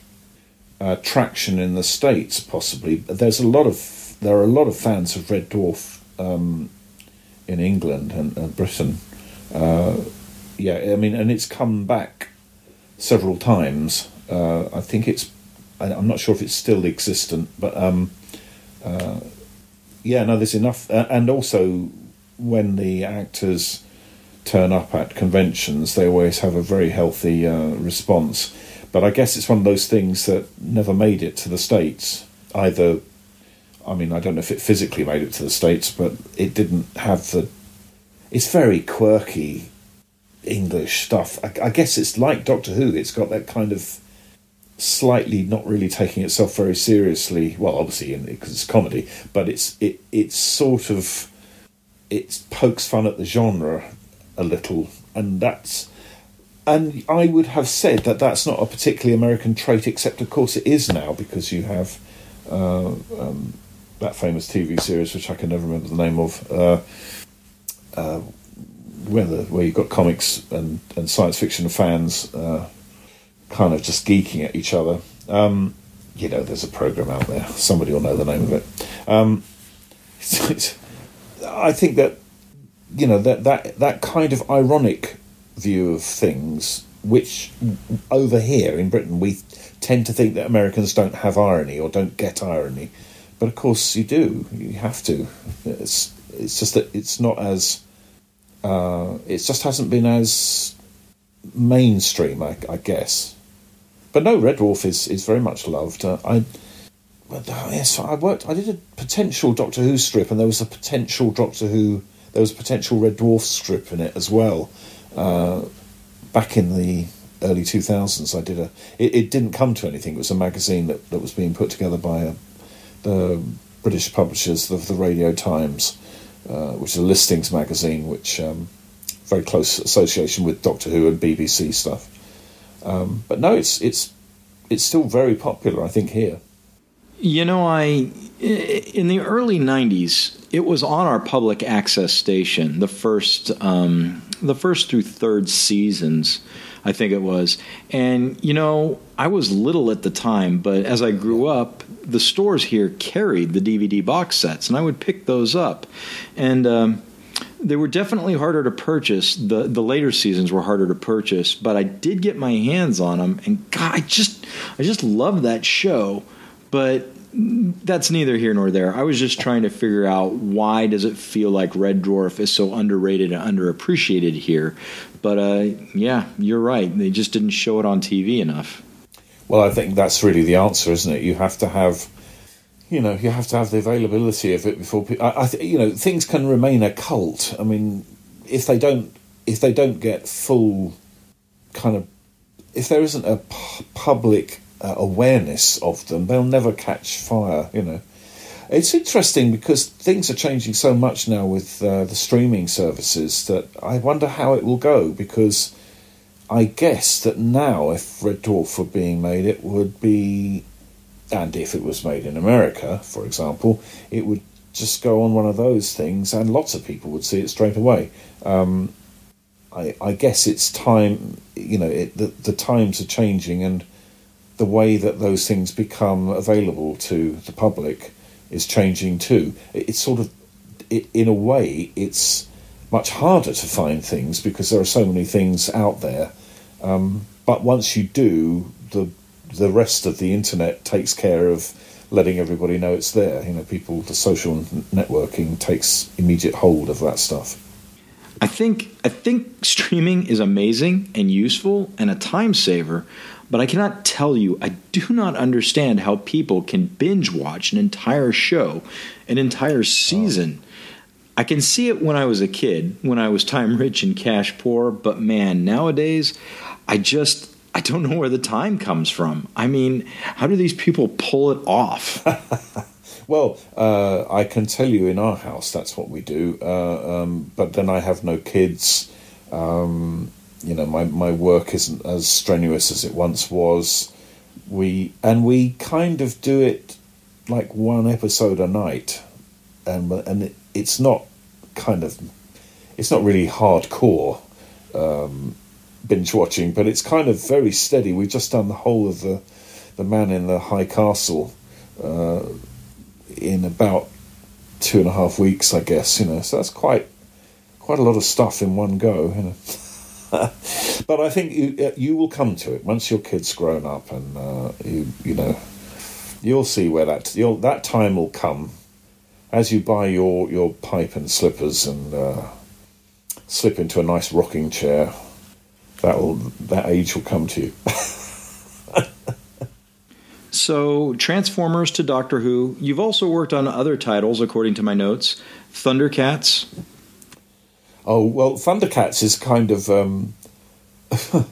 uh, traction in the states possibly there's a lot of there are a lot of fans of red dwarf um, in england and, and britain. Uh, yeah i mean and it's come back several times. Uh, i think it's i'm not sure if it's still existent but um, uh, yeah no there's enough uh, and also when the actors turn up at conventions, they always have a very healthy uh, response. But I guess it's one of those things that never made it to the States. Either, I mean, I don't know if it physically made it to the States, but it didn't have the. It's very quirky English stuff. I, I guess it's like Doctor Who, it's got that kind of slightly not really taking itself very seriously. Well, obviously, because it's comedy, but it's it it's sort of it pokes fun at the genre a little, and that's and I would have said that that's not a particularly American trait, except of course it is now because you have uh, um, that famous TV series, which I can never remember the name of, uh, uh, where the, where you've got comics and, and science fiction fans uh, kind of just geeking at each other. Um, you know, there's a program out there. Somebody will know the name of it. Um, [LAUGHS] I think that you know that that that kind of ironic view of things, which over here in Britain we tend to think that Americans don't have irony or don't get irony, but of course you do. You have to. It's it's just that it's not as uh, it just hasn't been as mainstream, I, I, guess. But no, Red Dwarf is is very much loved. Uh, I. Uh, yes, I worked. I did a potential Doctor Who strip, and there was a potential Doctor Who. There was a potential Red Dwarf strip in it as well. Uh, back in the early 2000s, I did a. It, it, didn't come to anything. It was a magazine that, that was being put together by a, the British publishers of the Radio Times, uh, which is a listings magazine, which um, very close association with Doctor Who and BBC stuff. Um, but no, it's it's it's still very popular. I think here. You know, I in the early '90s, it was on our public access station. The first, um, the first through third seasons, I think it was. And you know, I was little at the time, but as I grew up, the stores here carried the DVD box sets, and I would pick those up. And um, they were definitely harder to purchase. The the later seasons were harder to purchase, but I did get my hands on them, and God, I just I just love that show. But that's neither here nor there. I was just trying to figure out why does it feel like Red Dwarf is so underrated and underappreciated here. But uh, yeah, you're right. They just didn't show it on TV enough. Well, I think that's really the answer, isn't it? You have to have, you know, you have to have the availability of it before people. I, I th- you know, things can remain a cult. I mean, if they don't, if they don't get full, kind of, if there isn't a p- public uh, awareness of them, they'll never catch fire. You know, it's interesting because things are changing so much now with uh, the streaming services that I wonder how it will go because I guess that now, if Red Dwarf were being made, it would be, and if it was made in America, for example, it would just go on one of those things, and lots of people would see it straight away. Um, I, I, guess it's time, you know, it, the, the times are changing, and the way that those things become available to the public is changing too. It's sort of, it, in a way, it's much harder to find things because there are so many things out there. Um, but once you do, the the rest of the internet takes care of letting everybody know it's there. You know, people, the social networking takes immediate hold of that stuff. I think I think streaming is amazing and useful and a time saver, but I cannot tell you I do not understand how people can binge watch an entire show, an entire season. Oh I can see it when I was a kid, when I was time rich and cash poor, but man, nowadays, I just I don't know where the time comes from. I mean, how do these people pull it off? [LAUGHS] well, uh, I can tell you in our house that's what we do, uh, um, but then I have no kids. Um, you know, my, my work isn't as strenuous as it once was. We and we kind of do it like one episode a night, and and it, it's not kind of it's not really hardcore um, binge watching, but it's kind of very steady. We've just done the whole of the the Man in the High Castle uh, in about two and a half weeks, I guess. You know, so that's quite quite a lot of stuff in one go. You know. [LAUGHS] [LAUGHS] but I think you uh, you will come to it once your kid's grown up, and uh, you you know you'll see where that that time will come as you buy your, your pipe and slippers and uh, slip into a nice rocking chair, that will that age will come to you. [LAUGHS] so, Transformers to Doctor Who. You've also worked on other titles, according to my notes. Thundercats. Oh well, Thundercats is kind of. Um, [LAUGHS]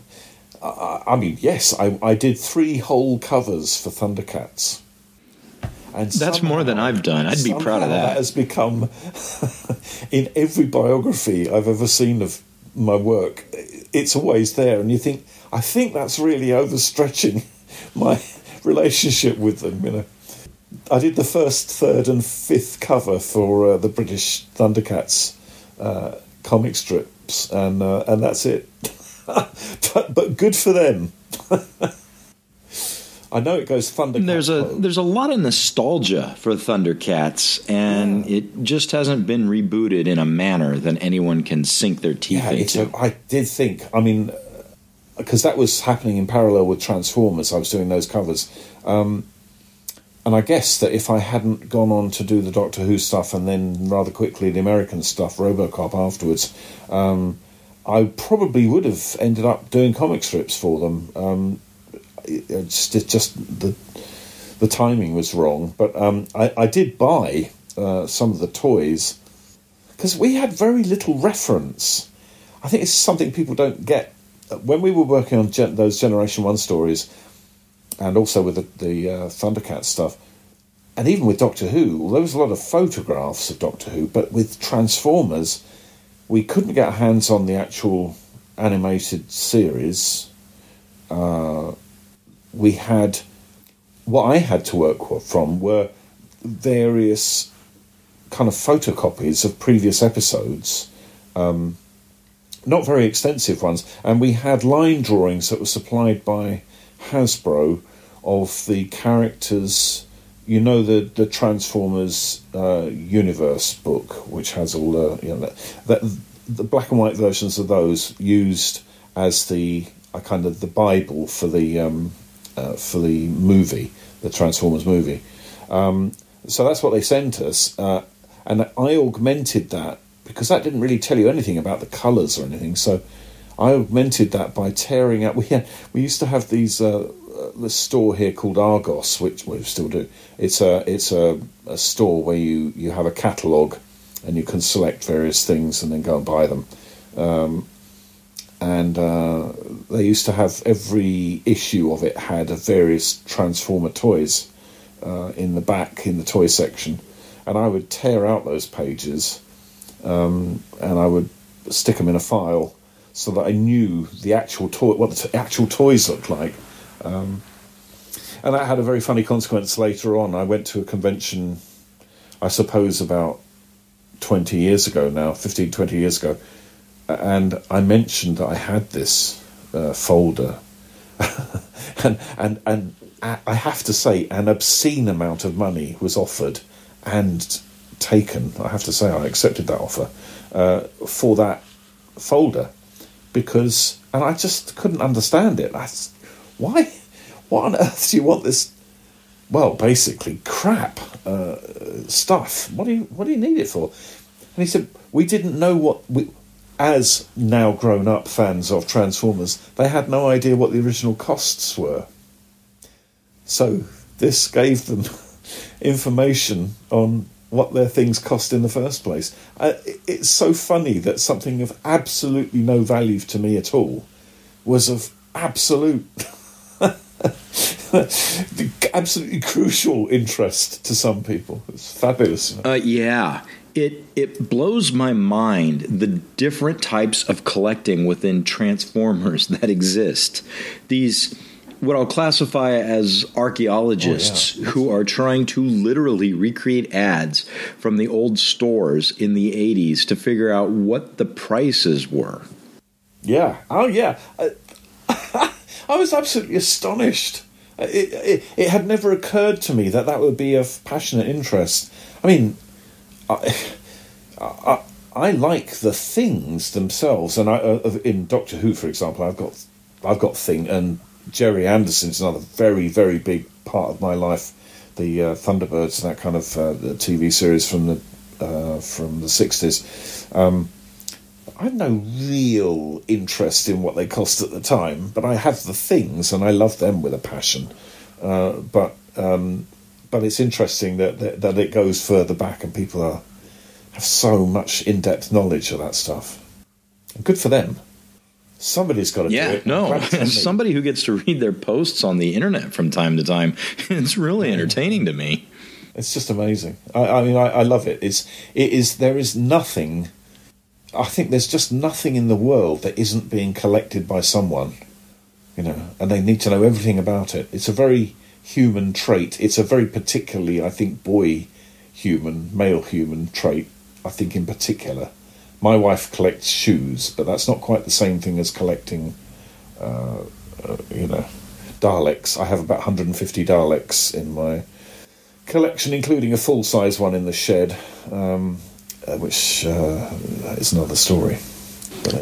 I mean, yes, I, I did three whole covers for Thundercats. And that's more than I've done. I'd be proud of that. That has become [LAUGHS] in every biography I've ever seen of my work. It's always there, and you think, I think that's really overstretching [LAUGHS] my relationship with them. You know, I did the first, third, and fifth cover for uh, the British Thundercats uh, comic strips, and uh, and that's it. [LAUGHS] but, but good for them. [LAUGHS] I know it goes Thundercats. There's a mode. there's a lot of nostalgia for Thundercats, and it just hasn't been rebooted in a manner that anyone can sink their teeth yeah, into. I did think. I mean, because that was happening in parallel with Transformers. I was doing those covers, um, and I guess that if I hadn't gone on to do the Doctor Who stuff and then rather quickly the American stuff, RoboCop afterwards, um, I probably would have ended up doing comic strips for them. Um, it, it's just, just the the timing was wrong, but um, I, I did buy uh, some of the toys because we had very little reference. I think it's something people don't get. When we were working on gen- those Generation One stories, and also with the, the uh, Thundercat stuff, and even with Doctor Who, there was a lot of photographs of Doctor Who, but with Transformers, we couldn't get our hands on the actual animated series. Uh, we had what I had to work from were various kind of photocopies of previous episodes, um, not very extensive ones, and we had line drawings that were supplied by Hasbro of the characters. You know the the Transformers uh, universe book, which has all the you know that, the black and white versions of those used as the a kind of the bible for the um, uh, for the movie, the Transformers movie. Um, so that's what they sent us, uh, and I augmented that because that didn't really tell you anything about the colours or anything. So I augmented that by tearing out. We had, we used to have these uh, uh, this store here called Argos, which we still do. It's a it's a, a store where you you have a catalogue and you can select various things and then go and buy them. Um, and uh, they used to have every issue of it had various Transformer toys uh, in the back in the toy section, and I would tear out those pages, um, and I would stick them in a file so that I knew the actual toy, what the t- actual toys looked like. Um, and that had a very funny consequence later on. I went to a convention, I suppose about 20 years ago now, 15, 20 years ago, and I mentioned that I had this uh, folder, [LAUGHS] and and and I have to say, an obscene amount of money was offered and taken. I have to say, I accepted that offer uh, for that folder because, and I just couldn't understand it. I, why, what on earth do you want this? Well, basically, crap uh, stuff. What do you what do you need it for? And he said, we didn't know what we, as now grown up fans of Transformers, they had no idea what the original costs were. So this gave them [LAUGHS] information on what their things cost in the first place. Uh, it- it's so funny that something of absolutely no value to me at all was of absolute, [LAUGHS] absolutely crucial interest to some people. It's fabulous. Uh, yeah. It it blows my mind the different types of collecting within Transformers [LAUGHS] that exist. These what I'll classify as archaeologists who are trying to literally recreate ads from the old stores in the 80s to figure out what the prices were. Yeah. Oh, yeah. Uh, [LAUGHS] I was absolutely astonished. It, it, it had never occurred to me that that would be of passionate interest. I mean, I, [LAUGHS] I, I like the things themselves, and I, uh, in Doctor Who, for example, I've got I've got thing, and Gerry Anderson's another very very big part of my life. The uh, Thunderbirds that kind of uh, the TV series from the uh, from the sixties. Um, I have no real interest in what they cost at the time, but I have the things and I love them with a passion. Uh, but um, but it's interesting that, that that it goes further back and people are have so much in depth knowledge of that stuff. Good for them. Somebody's got to do Yeah, it. no. Crap, it's on As somebody who gets to read their posts on the internet from time to time, [LAUGHS] it's really entertaining to me. It's just amazing. I, I mean, I, I love it. It's it is there is nothing. I think there's just nothing in the world that isn't being collected by someone, you know, and they need to know everything about it. It's a very human trait. It's a very particularly, I think, boy human, male human trait. I think in particular My wife collects shoes, but that's not quite the same thing as collecting, uh, uh, you know, Daleks. I have about 150 Daleks in my collection, including a full size one in the shed, um, uh, which uh, is another story.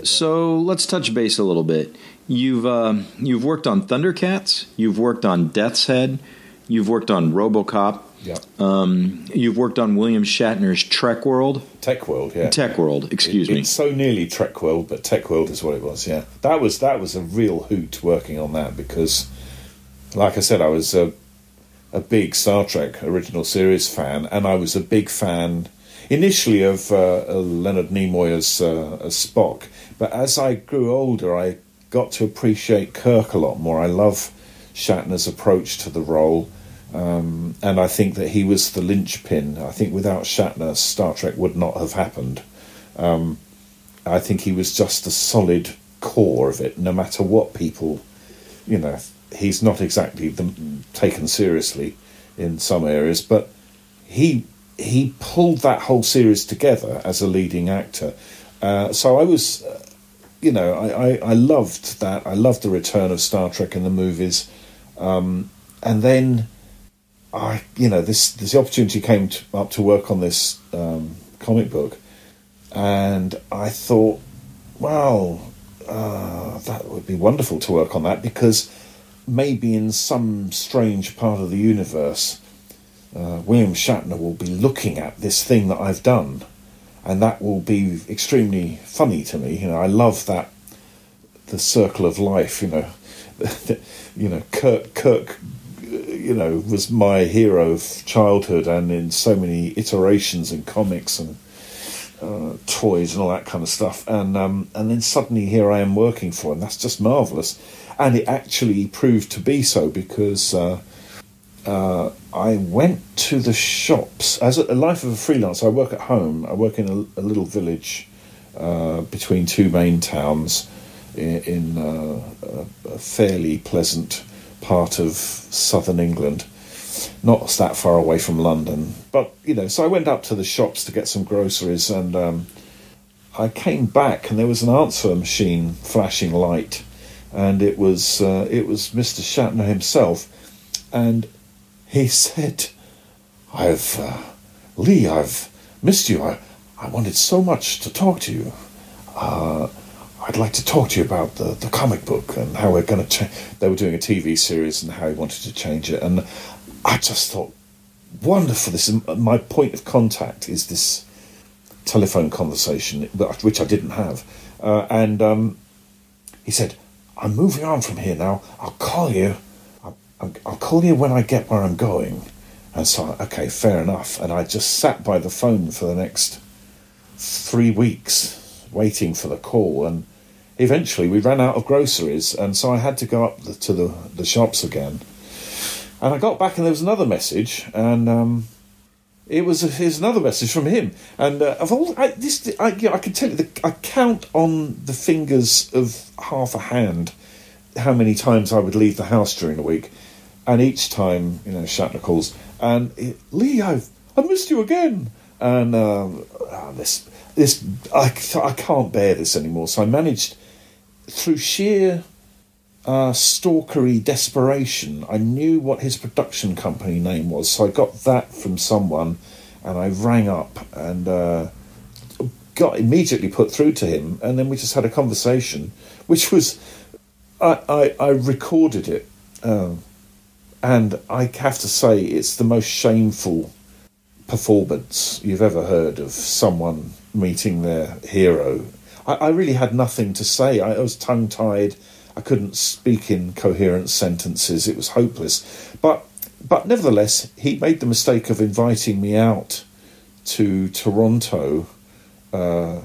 So let's touch base a little bit. You've uh, you've worked on Thundercats. You've worked on Death's Head. You've worked on RoboCop. Yeah. Um, you've worked on William Shatner's Trek World. TekWorld, yeah. TekWorld, excuse it, me. It's so nearly Trek World, but TekWorld is what it was. Yeah, that was that was a real hoot working on that because, like I said, I was a a big Star Trek original series fan, and I was a big fan initially of uh, Leonard Nimoy as, uh, as Spock. But as I grew older, I got to appreciate Kirk a lot more. I love Shatner's approach to the role. Um, and I think that he was the linchpin. I think without Shatner, Star Trek would not have happened. Um, I think he was just the solid core of it, no matter what people, you know, he's not exactly the, taken seriously in some areas, but he he pulled that whole series together as a leading actor. Uh, so I was, uh, you know, I, I, I, loved that. I loved the return of Star Trek in the movies, um, and then I, you know, this this opportunity came to, up to work on this um, comic book, and I thought, wow, uh, that would be wonderful to work on that because maybe in some strange part of the universe uh, William Shatner will be looking at this thing that I've done, and that will be extremely funny to me. You know, I love that the circle of life. You know, [LAUGHS] you know, Kirk, Kirk, you know, was my hero of childhood, and in so many iterations in comics and uh, toys and all that kind of stuff. And um, and then suddenly here I am working for him. That's just marvelous, and it actually proved to be so because. Uh, uh, I went to the shops as a, a, life of a freelancer. I work at home. I work in a, a little village uh, between two main towns in, in uh, a, fairly pleasant part of southern England, not that far away from London. But you know, so I went up to the shops to get some groceries, and um, I came back, and there was an answer machine flashing light, and it was uh, it was Mr. Shatner himself, and he [LAUGHS] said, I've, uh, Lee, I've missed you. I, I wanted so much to talk to you. Uh, I'd like to talk to you about the, the comic book and how we're going to change. They were doing a TV series and how he wanted to change it. And I just thought, wonderful. This is my point of contact is this telephone conversation, which I didn't have. Uh, and um, he said, I'm moving on from here now. I'll call you I'll call you when I get where I'm going. And so, okay, fair enough. And I just sat by the phone for the next three weeks waiting for the call. And eventually we ran out of groceries. And so I had to go up the, to the, the shops again. And I got back and there was another message. And um, it was here's another message from him. And uh, of all I, this, I, you know, I can tell you, the, I count on the fingers of half a hand how many times I would leave the house during the week and each time, you know, Shatner calls, and it, Lee, I've I missed you again, and oh, this this I, I can't bear this anymore. So I managed through sheer uh, stalkery desperation. I knew what his production company name was, so I got that from someone, and I rang up and uh, got immediately put through to him, and then we just had a conversation, which was I I, I recorded it. Um, and I have to say, it's the most shameful performance you've ever heard of someone meeting their hero. I, I really had nothing to say. I, I was tongue tied. I couldn't speak in coherent sentences. It was hopeless. But but nevertheless, he made the mistake of inviting me out to Toronto uh,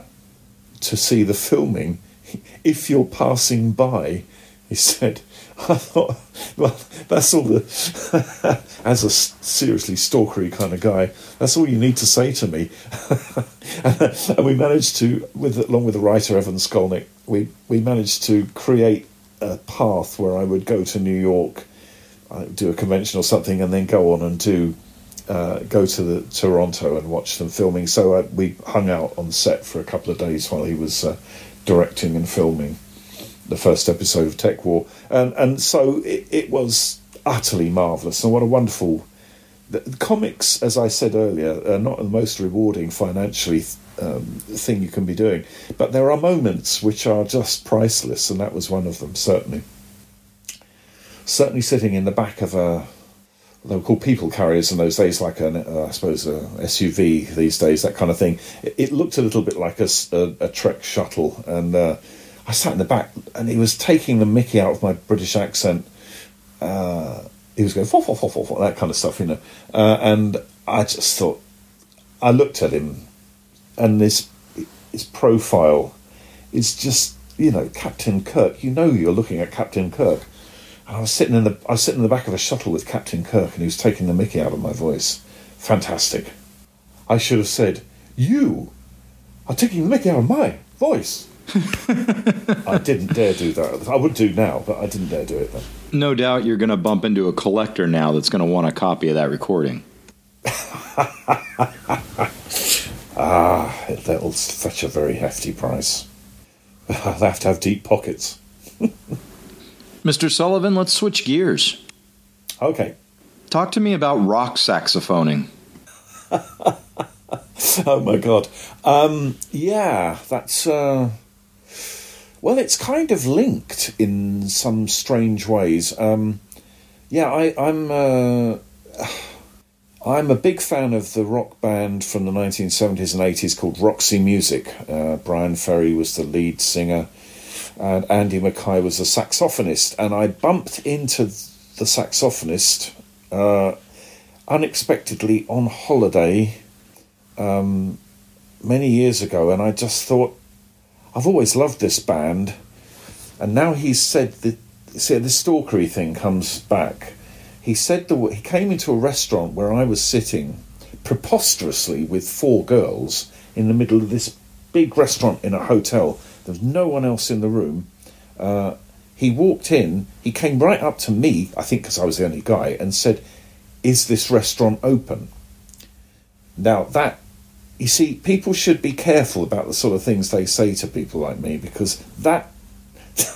to see the filming. [LAUGHS] If you're passing by, he said, I thought, well, that's all the, [LAUGHS] as a seriously stalkery kind of guy, that's all you need to say to me. [LAUGHS] and, we managed to, with along with the writer Evan Skolnick, we, we managed to create a path where I would go to New York, uh, do a convention or something, and then go on and do uh, go to the Toronto and watch them filming. So uh, we hung out on set for a couple of days while he was uh, directing and filming the first episode of TekWar, and and so it, it was utterly marvelous. And what a wonderful the comics, as I said earlier, are not the most rewarding financially um, thing you can be doing, but there are moments which are just priceless, and that was one of them certainly. Certainly, sitting in the back of a they were called people carriers in those days, like an, uh, I suppose a SUV these days, that kind of thing. It, it looked a little bit like a, a, a Trek shuttle, and uh, I sat in the back, and he was taking the Mickey out of my British accent. Uh, he was going fo fo fo fo fo that kind of stuff, you know. Uh, and I just thought, I looked at him, and this his profile is just you know Captain Kirk. You know you're looking at Captain Kirk and I was sitting in the I was sitting in the back of a shuttle with Captain Kirk, and he was taking the Mickey out of my voice. Fantastic. I should have said, "You are taking the Mickey out of my voice." I didn't dare do that. I would do now, but I didn't dare do it then. No doubt you're going to bump into a collector now that's going to want a copy of that recording. [LAUGHS] ah, that'll fetch a very hefty price. [LAUGHS] I'll have to have deep pockets. [LAUGHS] Mr. Sullivan, let's switch gears. Okay. Talk to me about rock saxophoning. oh my god. Um, yeah, that's. Uh, well, it's kind of linked in some strange ways. Um, yeah, I, I'm. Uh, [SIGHS] I'm a big fan of the rock band from the 1970s and 80s called Roxy Music. Uh, Bryan Ferry was the lead singer and Andy Mackay was a saxophonist, and I bumped into the saxophonist uh, unexpectedly on holiday um, many years ago, and I just thought, I've always loved this band, and now he's said that see the stalkery thing comes back. He said the he came into a restaurant where I was sitting preposterously with four girls in the middle of this big restaurant in a hotel there was no one else in the room. Uh, he walked in, he came right up to me, I think because I was the only guy, and said, Is this restaurant open? Now, that, you see, people should be careful about the sort of things they say to people like me because that.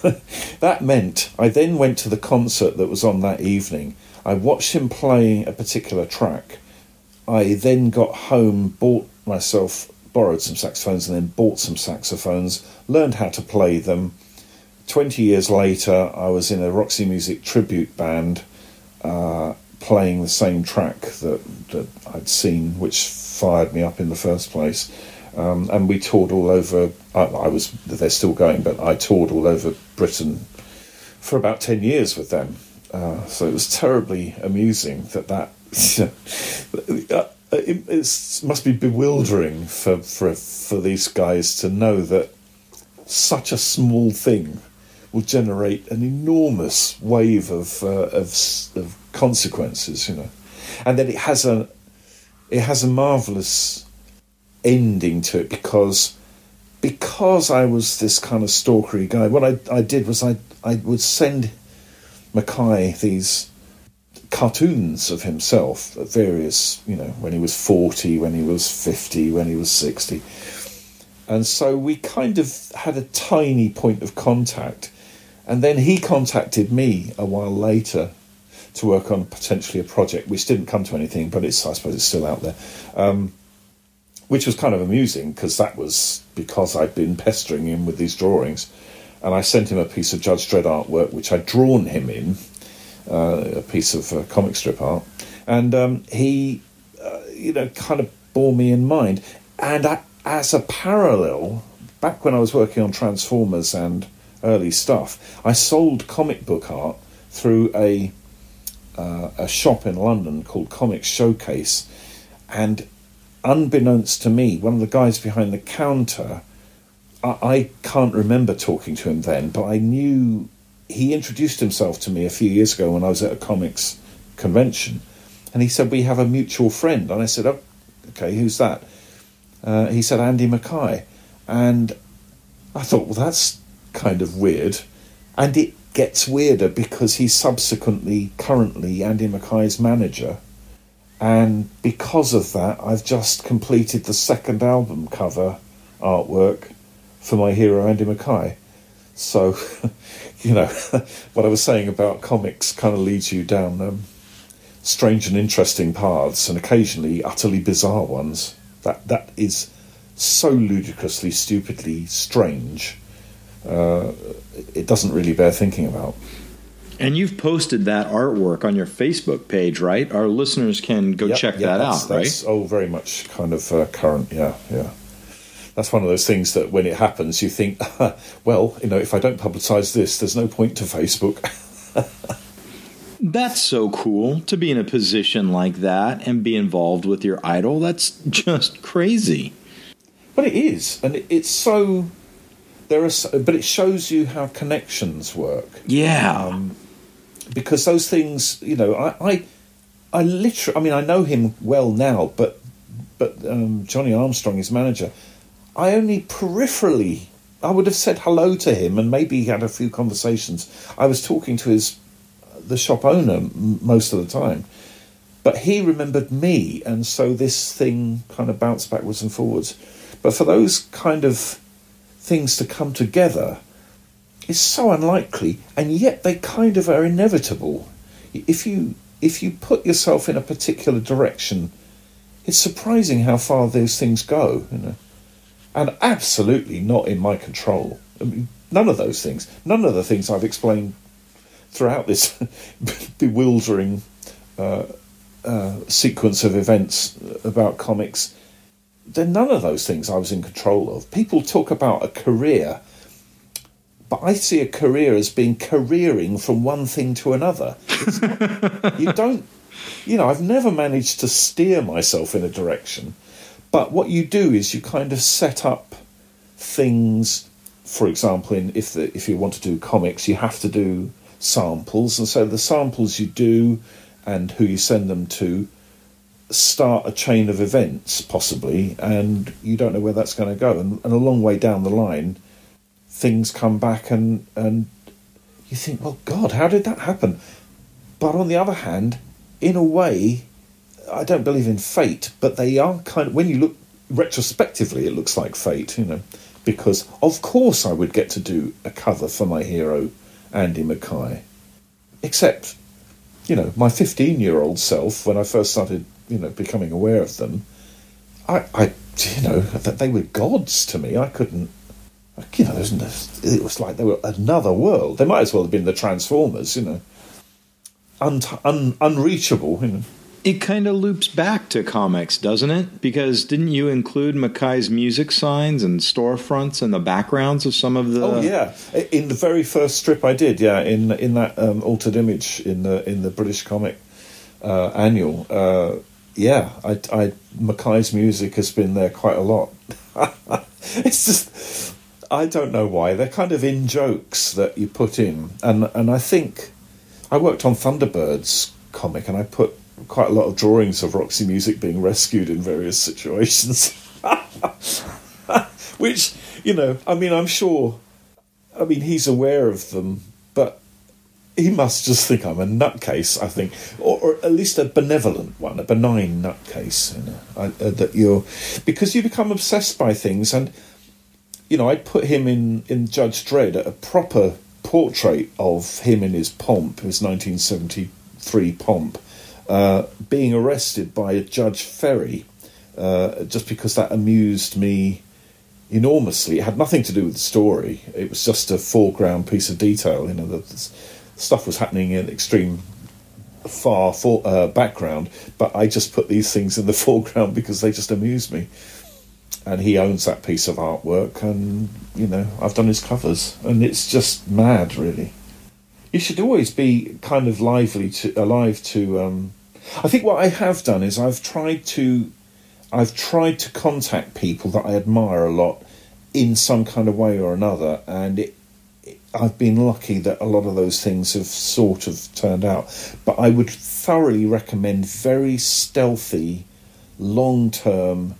[LAUGHS] that meant I then went to the concert that was on that evening. I watched him playing a particular track. I then got home, bought myself borrowed some saxophones and then bought some saxophones, learned how to play them. 20 years later, I was in a Roxy Music tribute band uh, playing the same track that, that I'd seen, which fired me up in the first place. Um, and we toured all over. I, I, was they're still going, but I toured all over Britain for about ten years with them. Uh, so it was terribly amusing that that [LAUGHS] it must be bewildering for, for for these guys to know that such a small thing will generate an enormous wave of, uh, of, of consequences, you know, and that it has a it has a marvelous ending to it because because I was this kind of stalkery guy. What I I did was I I would send Mackay these cartoons of himself at various, you know, when he was 40, when he was 50, when he was 60. And so we kind of had a tiny point of contact. And then he contacted me a while later to work on potentially a project which didn't come to anything, but it's, I suppose it's still out there. Um, which was kind of amusing because that was because I'd been pestering him with these drawings. And I sent him a piece of Judge Dredd artwork, which I'd drawn him in uh, a piece of uh, comic strip art, and um, he, uh, you know, kind of bore me in mind. And I, as a parallel, back when I was working on Transformers and early stuff, I sold comic book art through a uh, a shop in London called Comics Showcase, and unbeknownst to me, one of the guys behind the counter. I can't remember talking to him then, but I knew he introduced himself to me a few years ago when I was at a comics convention, and he said we have a mutual friend, and I said, oh, okay, who's that? Uh, he said Andy Mackay, and I thought, well, that's kind of weird, and it gets weirder because he's subsequently, currently, Andy Mackay's manager, and because of that, I've just completed the second album cover artwork for my hero Andy Mackay. So, [LAUGHS] you know, [LAUGHS] what I was saying about comics kind of leads you down um, strange and interesting paths, and occasionally utterly bizarre ones. That that is so ludicrously, stupidly strange. Uh, it doesn't really bear thinking about. And you've posted that artwork on your Facebook page, right? Our listeners can go yep, check yep, that that's, out, that's, right? Oh, very much kind of uh, current, yeah, yeah. That's one of those things that when it happens, you think, [LAUGHS] well, you know, if I don't publicise this, there's no point to Facebook. [LAUGHS] that's so cool to be in a position like that and be involved with your idol. That's [LAUGHS] just crazy. But it is, and it's so there are, but it shows you how connections work. Yeah. Um, because those things, you know, I, I, I literally, I mean, I know him well now, but, but um, Johnny Armstrong, his manager, I only peripherally, I would have said hello to him and maybe had a few conversations. I was talking to his, the shop owner most of the time, but he remembered me, and so this thing kind of bounced backwards and forwards. But for those kind of things to come together, is so unlikely, and yet they kind of are inevitable. If you if you put yourself in a particular direction, it's surprising how far those things go, you know, and absolutely not in my control. I mean, none of those things, none of the things I've explained throughout this [LAUGHS] bewildering uh, uh, sequence of events about comics. Then none of those things I was in control of. People talk about a career but I see a career as being careering from one thing to another. Not, [LAUGHS] you don't, you know, I've never managed to steer myself in a direction. But what you do is you kind of set up things. For example, in if the, if you want to do comics, you have to do samples, and so the samples you do and who you send them to start a chain of events possibly, and you don't know where that's going to go. And, and a long way down the line, things come back and and you think, well, God, how did that happen? But on the other hand, in a way, I don't believe in fate, but they are kind of when you look retrospectively, it looks like fate, you know, because of course I would get to do a cover for my hero, Andy Mackay, except, you know, my fifteen-year-old self when I first started, you know, becoming aware of them, I, I, you know, that they were gods to me. I couldn't you know, it was like they were another world. They might as well have been the Transformers, you know, un- un- unreachable. You know. It kind of loops back to comics, doesn't it? Because didn't you include Mackay's music signs and storefronts and the backgrounds of some of the? Oh yeah, in the very first strip I did, yeah, in in that um, altered image in the in the British comic uh, annual. Uh, yeah, I, I Mackay's music has been there quite a lot. [LAUGHS] it's just I don't know why. They're kind of in jokes that you put in, and and I think I worked on Thunderbirds comic, and I put quite a lot of drawings of Roxy Music being rescued in various [LAUGHS] situations, [LAUGHS] which you know, I mean, I'm sure. I mean, he's aware of them, he must just think I'm a nutcase. I think, or, or at least a benevolent one, a benign nutcase. You know, I, uh, that you're because you become obsessed by things and you know, I'd put him in, in Judge Dredd, a proper portrait of him in his pomp, his 1973 pomp, uh, being arrested by a Judge Ferry, uh, just because that amused me enormously. It had nothing to do with the story. It was just a foreground piece of detail. You know, stuff was happening in extreme far for, uh, background, but I just put these things in the [LAUGHS] foreground because they just amused me. And he owns that piece of artwork and you know i've done his covers. And it's just mad really. You should always be kind of lively to alive to um, i think what i have done is i've tried to i've tried to contact people that i admire a lot in some kind of way or another and it I've been lucky that a lot of those things have sort of turned out, but I would thoroughly recommend very stealthy, long term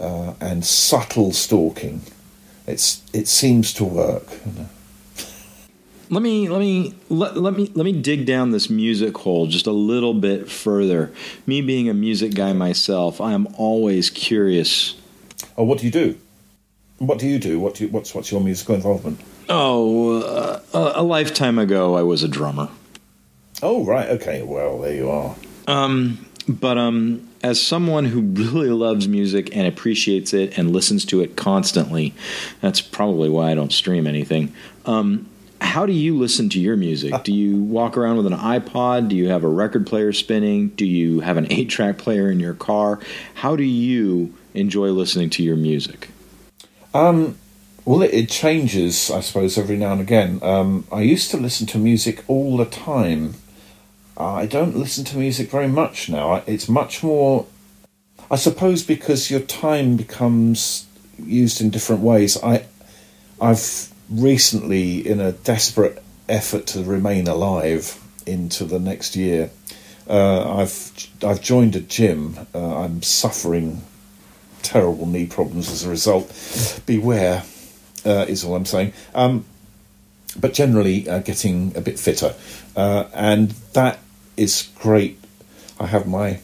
uh, and subtle stalking. It's it seems to work. Let me let me let, let me let me dig down this music hole just a little bit further. Me being a music guy myself, I am always curious. Oh, what do you do? What do you do? What do you, what's what's your musical involvement? Oh, uh, a, a lifetime ago, I was a drummer. Oh, right. Okay. Well, there you are. Um, but um, as someone who really loves music and appreciates it and listens to it constantly, that's probably why I don't stream anything. Um, how do you listen to your music? Do you walk around with an iPod? Do you have a record player spinning? Do you have an eight track player in your car? How do you enjoy listening to your music? Um, well, it, it changes, I suppose, every now and again. Um, I used to listen to music all the time. I don't listen to music very much now. It's much more, I suppose, because your time becomes used in different ways. I, I've recently, in a desperate effort to remain alive into the next year, uh, I've I've joined a gym. Uh, I'm suffering terrible knee problems as a result. Beware, uh, is all I'm saying. Um, but generally, uh, getting a bit fitter, uh, and that is great. I have my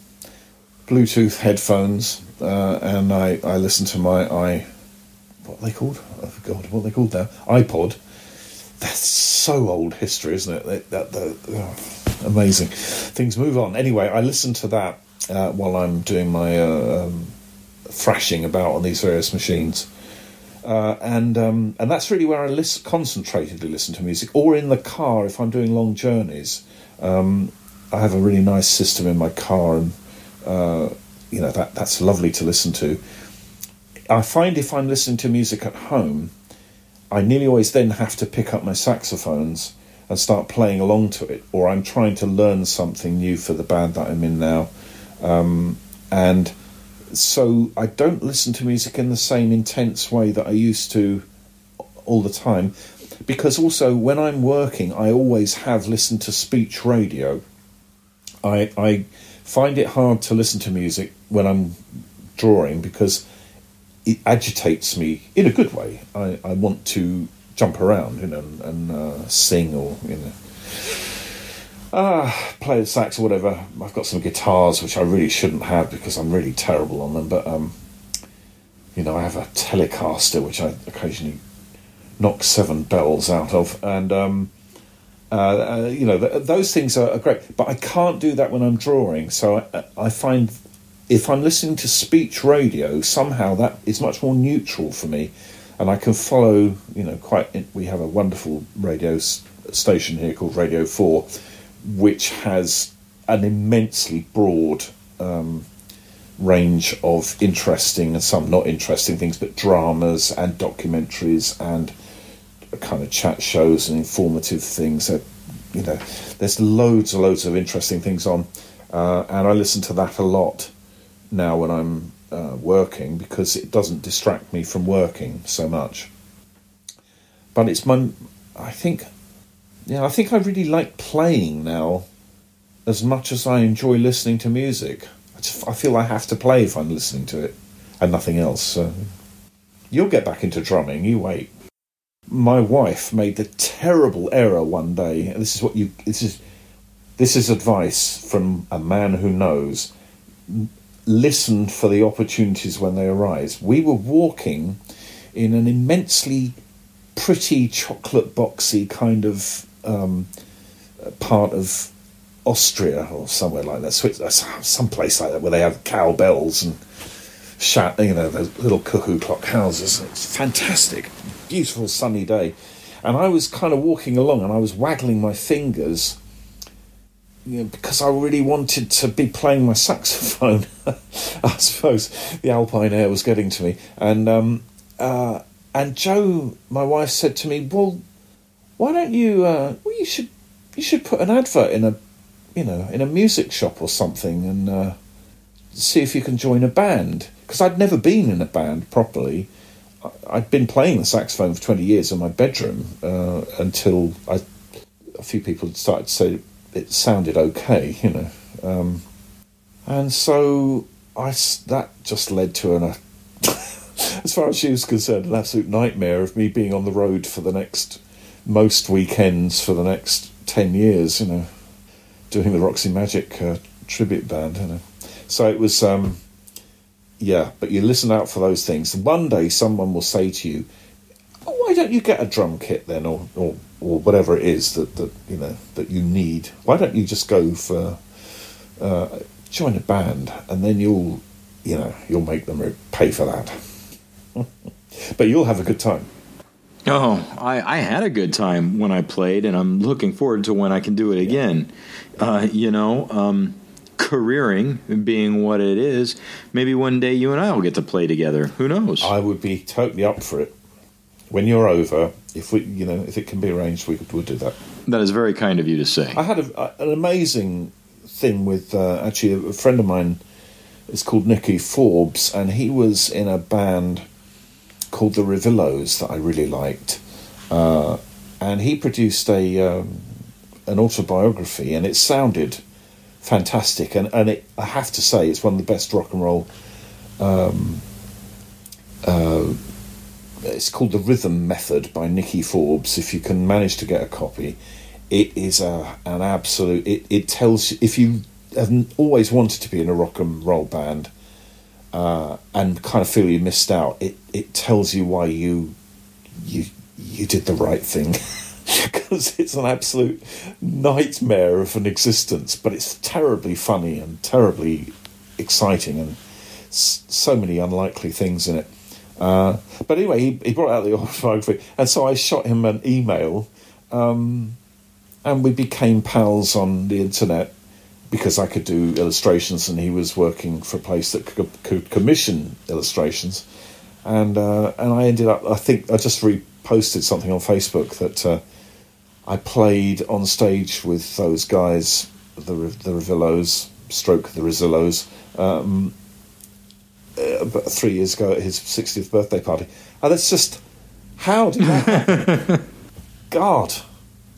Bluetooth headphones, uh, and I, I listen to my i what they called? Oh God, what they called now? iPod. That's so old history, isn't it? That, that, that oh, amazing. Things move on. Anyway, I listen to that uh, while I'm doing my uh, um, thrashing about on these various machines. Uh, and um, and that's really where I listen, concentratedly listen to music, or in the car if I'm doing long journeys. Um, I have a really nice system in my car, and uh, you know that that's lovely to listen to. I find if I'm listening to music at home, I nearly always then have to pick up my saxophones and start playing along to it, or I'm trying to learn something new for the band that I'm in now, um, and so I don't listen to music in the same intense way that I used to all the time because also when I'm working I always have listened to speech radio I, I find it hard to listen to music when I'm drawing because it agitates me in a good way. I, I want to jump around, you know, and, uh, sing or you know, ah, play the sax or whatever. I've got some guitars which I really shouldn't have because I'm really terrible on them. But um, you know, I have a Telecaster which I occasionally knock seven bells out of, and um, uh, uh, you know, th- those things are, are, great, but I can't do that when I'm drawing. So I, I, find if I'm listening to speech radio, somehow that is much more neutral for me, and I can follow. You know, quite. We have a wonderful radio station here called Radio Four, which has an immensely broad. Um, range of interesting and some not interesting things, but dramas and documentaries and kind of chat shows and informative things. You know, there's loads and loads of interesting things on, uh, and I listen to that a lot now when I'm uh, working because it doesn't distract me from working so much. But it's my, I think, yeah, I think I really like playing now as much as I enjoy listening to music. I, just, I feel I have to play if I'm listening to it and nothing else. So you'll get back into drumming. You wait my wife made the terrible error one day. This is what you. This is this is advice from a man who knows. Listen for the opportunities when they arise. We were walking in an immensely pretty chocolate boxy kind of um, part of Austria or somewhere like that, some place like that where they have cowbells and you know, those little cuckoo clock houses. It's fantastic beautiful sunny day, and I was kind of walking along and I was waggling my fingers. You know, because I really wanted to be playing my [LAUGHS] saxophone. I suppose the Alpine air was getting to me, and um, uh, and Joe, my wife, said to me, "Well, why don't you? Uh, well, you should you should put an advert in a, you know, in a music shop or something, and uh, see if you can join a band." Because I'd never been in a band properly, I'd been playing the saxophone for 20 years in my bedroom uh, until I, a few people started to say it sounded okay, you know. Um, and so I, that just led to an, uh, [LAUGHS] as far as she was concerned, an absolute nightmare of me being on the road for the next most weekends for the next ten years. You know, doing the Roxy Magic uh, tribute band. You know, so it was. Um, yeah, but you listen out for those things. One day, someone will say to you, oh, "Why don't you get a drum kit then, or, or or whatever it is that, that you know that you need? Why don't you just go for uh, join a band, and then you'll you know you'll make them pay for that." [LAUGHS] but you'll have a good time. Oh, I, I had a good time when I played, and I'm looking forward to when I can do it again. Uh, you know, um, careering being what it is, maybe one day you and I will get to play together. Who knows? I would be totally up for it. When you're over, if we, you know, if it can be arranged, we would do that. That is very kind of you to say. I had a, an amazing thing with uh, actually a friend of mine. It's called Nicky Forbes, and he was in a band called the Revillos that I really liked, uh, and he produced a um, an autobiography, and it sounded fantastic, and and it, I have to say it's one of the best rock and roll. Um, uh, it's called the Rhythm Method by Nicky Forbes. If you can manage to get a copy, it is a an absolute. It it tells if you have always wanted to be in a rock and roll band uh, and kind of feel you missed out, it, it tells you why you you you did the right thing [LAUGHS] because it's an absolute nightmare of an existence, but it's terribly funny and terribly exciting and s- so many unlikely things in it. Uh, but anyway, he, he brought out the [LAUGHS] autobiography, and so I shot him an email, um, and we became pals on the internet because I could do illustrations, and he was working for a place that could, could commission illustrations, and uh, and I ended up. I think I just reposted something on Facebook that uh, I played on stage with those guys, the the Revillos, stroke the Rezillos, um, uh, about three years ago at his 60th birthday party, and it's just how did that happen? [LAUGHS] God,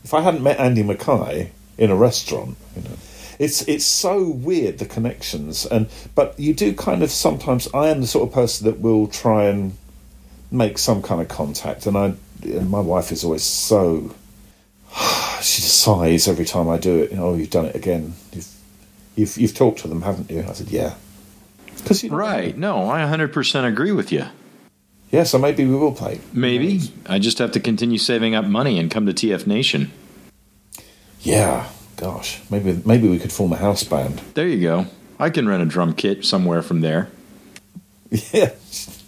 if I hadn't met Andy Mackay in a restaurant, you know it's it's so weird the connections and but you do kind of sometimes I am the sort of person that will try and make some kind of contact and I and my wife is always so [SIGHS] she just sighs every time I do it you know oh you've done it again. You've you've, you've talked to them haven't you? I said yeah. Because right. No I 100% agree with you. Yeah so maybe we will play. Maybe. I just have to continue saving up money and come to TF Nation. Yeah Gosh, maybe maybe we could form a house band. There you go. I can rent a drum kit somewhere from there. Yes,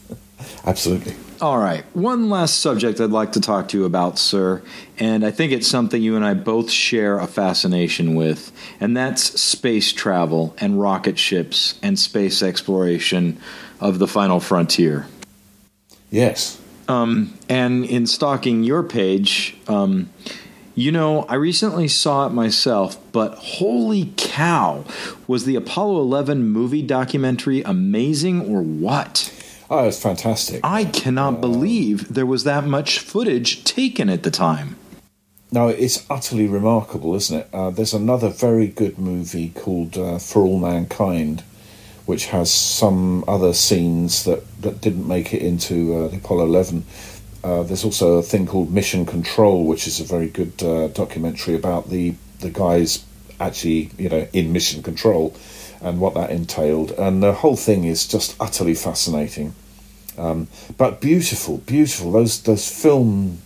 absolutely. All right. One last subject I'd like to talk to you about, sir, and I think it's something you and I both share a fascination with, and that's space travel and rocket ships and space exploration of the final frontier. Yes. Um, and in stalking your page, um, you know, I recently saw it myself, but holy cow, was the Apollo 11 movie documentary amazing or what? Oh, it's fantastic. I cannot uh, believe there was that much footage taken at the time. No, it's utterly remarkable, isn't it? Uh, there's another very good movie called uh, For All Mankind, which has some other scenes that, that didn't make it into uh, the Apollo 11 uh, there's also a thing called Mission Control, which is a very good uh, documentary about the the guys actually, you know, in Mission Control and what that entailed. And the whole thing is just utterly fascinating, um, but beautiful, beautiful. Those those film,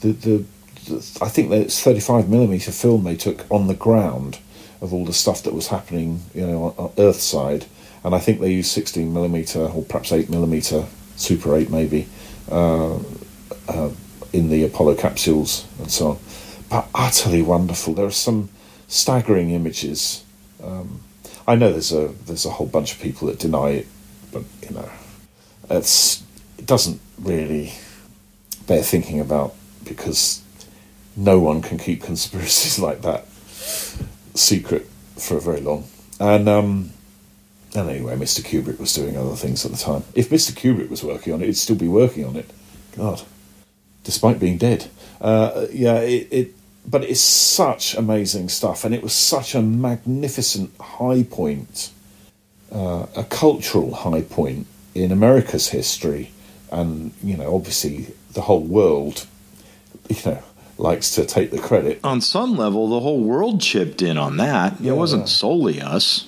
the the, the I think that it's 35 millimeter film they took on the ground of all the stuff that was happening, you know, on, Earth side. And I think they used 16 millimeter or perhaps 8 millimeter, Super 8 maybe, uh, uh, in the Apollo capsules and so on. But utterly wonderful. There are some staggering images. Um, I know there's a there's a whole bunch of people that deny it, but you know, it's it doesn't really bear thinking about because no one can keep conspiracies [LAUGHS] like that secret for very long. And um, and anyway, Mr. Kubrick was doing other things at the time. If Mr. Kubrick was working on it, he'd still be working on it. God, despite being dead. Uh, yeah, it, it, but it's such amazing stuff, and it was such a magnificent high point, uh, a cultural high point in America's history, and you know, obviously the whole world. You know, likes to take the credit. On some level, the whole world chipped in on that. Yeah. It wasn't solely us.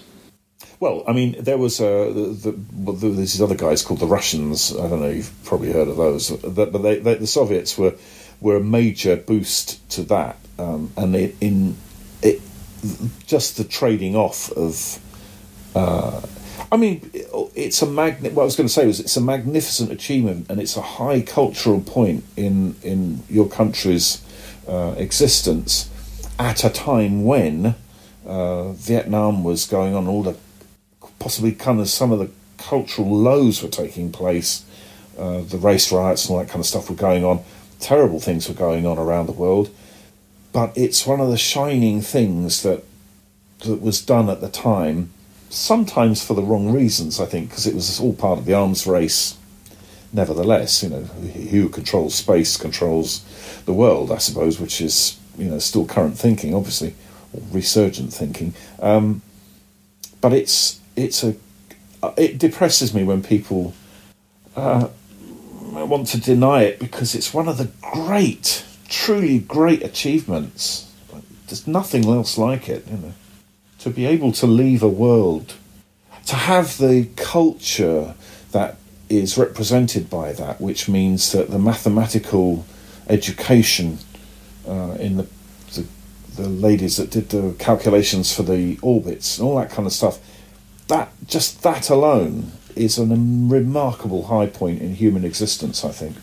Well, I mean, there was uh, the, the, these other guys called the Russians. I don't know. You've probably heard of those, but they, they, the Soviets were were a major boost to that, um, and it, in it just the trading off of. Uh, I mean, it's a magnet. What I was going to say was it's a magnificent achievement, and it's a high cultural point in in your country's uh, existence at a time when uh, Vietnam was going on, all the possibly kind of some of the cultural lows were taking place, uh, the race riots and all that kind of stuff were going on, terrible things were going on around the world, but it's one of the shining things that that was done at the time sometimes for the wrong reasons, I think, because it was all part of the arms race. Nevertheless, you know, who controls space controls the world, I suppose, which is you know still current thinking, obviously, or resurgent thinking. Um, but it's it's a it depresses me when people uh, want to deny it because it's one of the great, truly great achievements. There's nothing else like it, you know to be able to leave a world, to have the culture that is represented by that, which means that the mathematical education uh, in the, the, the ladies that did the calculations for the orbits and all that kind of stuff, that just that alone is a remarkable high point in human existence. I think.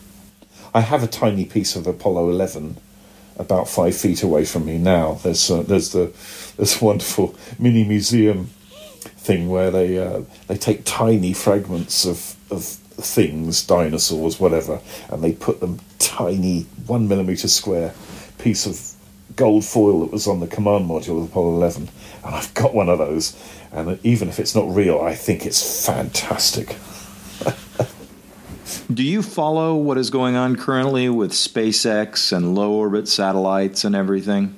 I have a tiny piece of Apollo 11 about five feet away from me now. There's uh, there's the this wonderful mini museum thing where they uh, they take tiny fragments of of things, dinosaurs, whatever, and they put them tiny one millimeter square piece of gold foil that was on the command module of Apollo 11, and I've got one of those. And even if it's not real, I think it's fantastic. [LAUGHS] Do you follow what is going on currently with SpaceX and low orbit satellites and everything?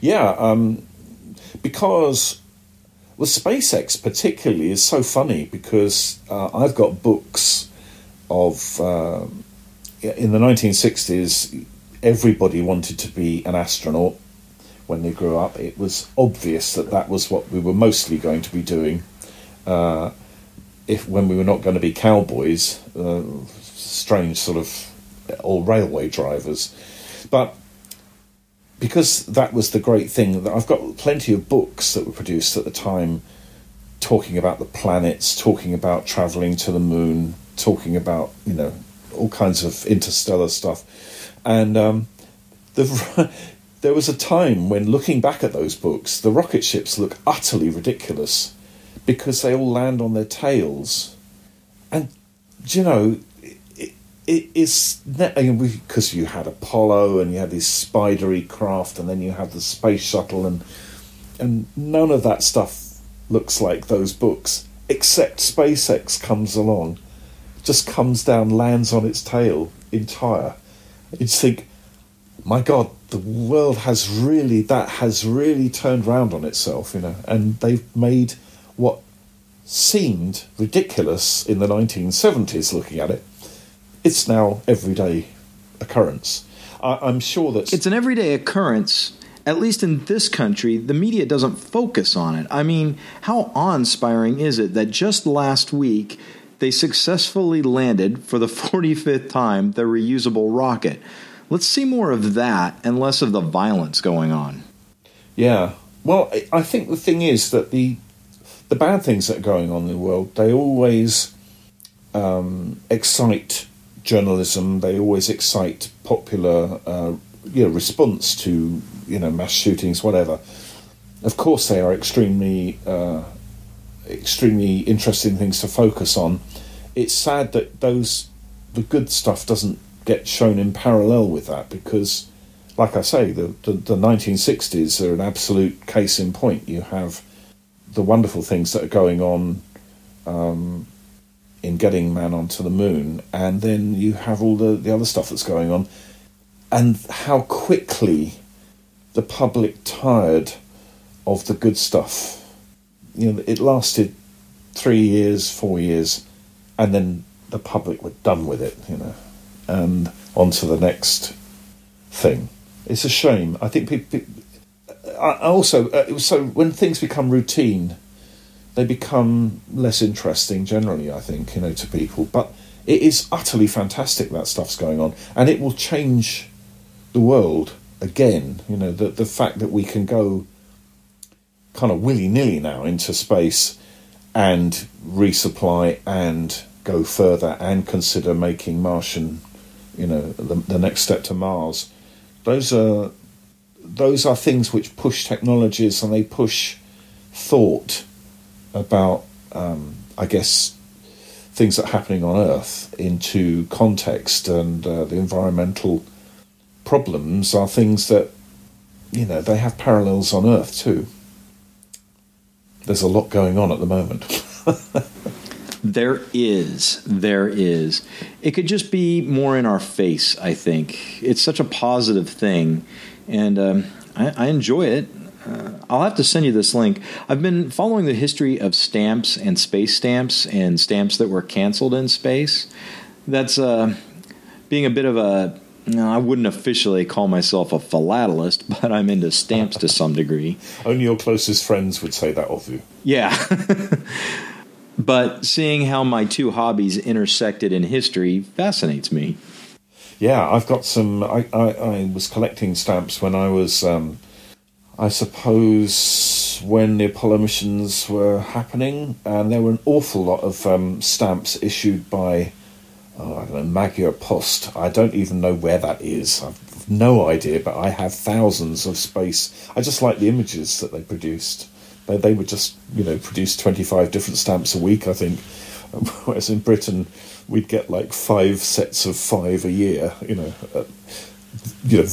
Yeah, um, because well, SpaceX particularly is so funny because uh, I've got books of uh, in the 1960s. Everybody wanted to be an astronaut when they grew up. It was obvious that that was what we were mostly going to be doing. Uh, if when we were not going to be cowboys, uh, strange sort of or railway drivers, but because that was the great thing that I've got plenty of books that were produced at the time talking about the planets, talking about traveling to the moon, talking about you know all kinds of interstellar stuff, and um, the, [LAUGHS] there was a time when looking back at those books, the rocket ships look utterly ridiculous because they all land on their tails, and you know it is because you had Apollo and you had this spidery craft, and then you had the space shuttle, and and none of that stuff looks like those books, except SpaceX comes along, just comes down, lands on its tail entire. You think, my God, the world has really that has really turned round on itself, you know, and they've made what seemed ridiculous in the 1970s looking at it it's now everyday occurrence. I, am sure that it's an everyday occurrence. At least in this country, the media doesn't focus on it. I mean, how awe inspiring is it that just last week they successfully landed for the [LAUGHS] 45th time their reusable rocket? Let's see more of that and less of the violence going on. Yeah. Well, I think the thing is that the the bad things that are going on in the world, they always um, excite journalism, they always excite popular uh, you know, response to you know mass shootings, whatever. Of course, they are extremely uh, extremely interesting things to focus on. It's sad that those the good stuff doesn't get shown in parallel with that because, like I say, the, the, the 1960s are an absolute case in point. You have the wonderful things that are going on um, in getting man onto the moon, and then you have all the, the other stuff that's going on, and how quickly the public tired of the good stuff. You know, it lasted three years, four years, and then the public were done with it, you know, and on to the next thing. It's a shame. I think people. I also, uh, so when things become routine, they become less interesting generally. I think you know to people, but it is utterly fantastic that stuff's going on, and it will change the world again. You know the the fact that we can go kind of willy nilly now into space and resupply and go further and consider making Martian, you know, the, the next step to Mars. Those are those are things which push technologies and they push thought about, um, I guess, things that are happening on Earth into context, and uh, the environmental problems are things that, you know, they have parallels on Earth too. There's a lot going on at the moment. [LAUGHS] There is. There is. It could just be more in our face, I think. It's such a positive thing, and um, I, I, enjoy it. Uh, I'll have to send you this link. I've been following the history of stamps and space stamps and stamps that were canceled in space. That's uh, being a bit of a no, I wouldn't officially call myself a philatelist, but I'm into stamps to some degree. Only your closest friends would say that of you. Yeah. [LAUGHS] but seeing how my two hobbies intersected in history fascinates me. Yeah, I've got some. I, I, I was collecting stamps when I was, um, I suppose, when the Apollo missions were happening, and there were an awful lot of um, stamps issued by, oh, I don't know, Magyar Post. I don't even know where that is. I've no idea, but I have thousands of space. I just like the images that they produced. They, they would just, you know, produce 25 different stamps a week, I think. [LAUGHS] Whereas in Britain, we'd get like five sets of five a year, you know, uh, you know,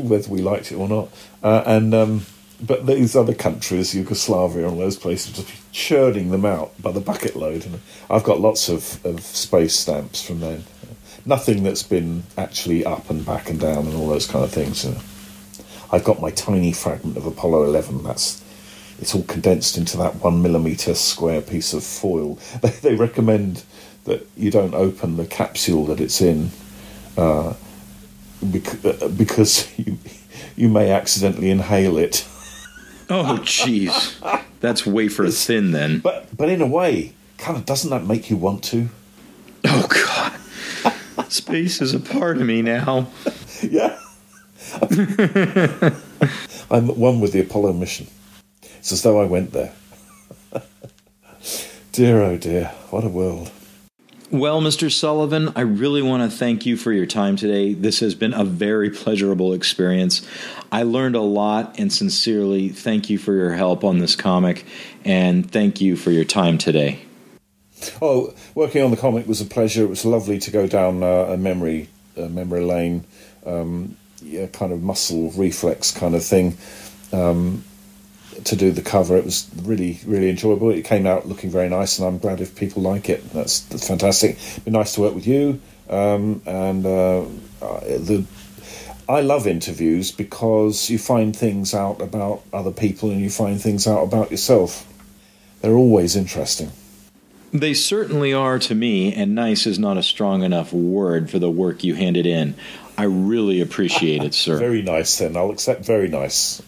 whether we liked it or not. Uh, and um, but these other countries, Yugoslavia and those places, just churning them out by the bucket load. And I've got lots of, of space stamps from then. Nothing that's been actually up and back and down and all those kind of things. Know. I've got my tiny fragment of Apollo 11. That's it's all condensed into that one millimeter square piece of foil. [LAUGHS] They, they recommend that you don't open the capsule that it's in uh, uh, because [LAUGHS] you you may accidentally inhale it. [LAUGHS] Oh, oh, jeez, that's wafer thin then. But but in a way, kind of doesn't that make you want to? Oh God, space is a part of me now. yeah. [LAUGHS] I'm one with the Apollo mission. It's as though I went there. [LAUGHS] dear, oh dear, what a world. Well, Mr. Sullivan, I really want to thank you for your time today. This has been a very pleasurable experience. I learned a lot, and sincerely thank you for your help on this comic, and thank you for your time today. Oh, working on the comic was a pleasure. It was lovely to go down uh, a memory a memory lane, um, yeah, kind of muscle reflex kind of thing. Um, to do the cover. It was really, really enjoyable. It came out looking very nice, and I'm glad if people like it. That's, that's fantastic. It'd be nice to work with you. Um, and uh, the I love interviews because you find things out about other people and you find things out about yourself. They're always interesting. They certainly are to me, and nice is not a strong enough word for the work you handed in. I really appreciate it, sir. [LAUGHS] very nice, then. I'll accept very nice.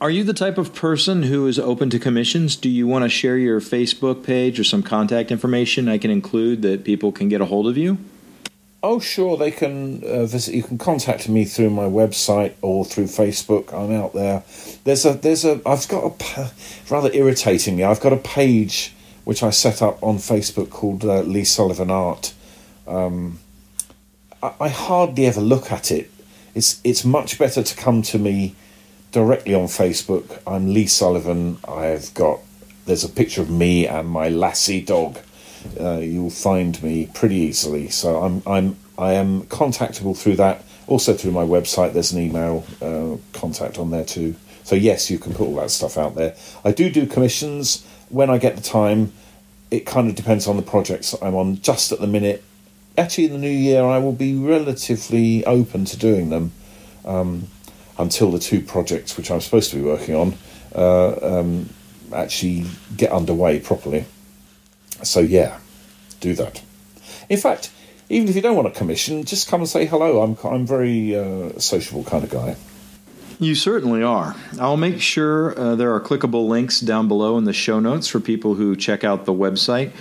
Are you the type of person who is open to commissions? Do you want to share your Facebook page or some contact information I can include that people can get a hold of you? Oh, sure. They can uh, visit. You can contact me through my website or through Facebook. I'm out there. There's a there's a. I've got a rather irritatingly. I've got a page which I set up on Facebook called uh, Lee Sullivan Art. Um, I, I hardly ever look at it. It's it's much better to come to me directly on Facebook. I'm Lee Sullivan. I've got there's a picture of me and my lassie dog. Uh, you'll find me pretty easily. So I'm I'm I am contactable through that. Also through my website, there's an email uh, contact on there too. So yes, you can put all that stuff out there. I do do commissions when I get the time. It kind of depends on the projects I'm on. Just at the minute, actually in the new year, I will be relatively open to doing them. Um, until the two projects which I'm supposed to be working on uh, um, actually get underway properly. So, yeah, do that. In fact, even if you don't want a commission, just come and say hello. I'm I'm very uh, sociable kind of guy. You certainly are. I'll make sure uh, there are clickable links down below in the show notes for people who check out the website.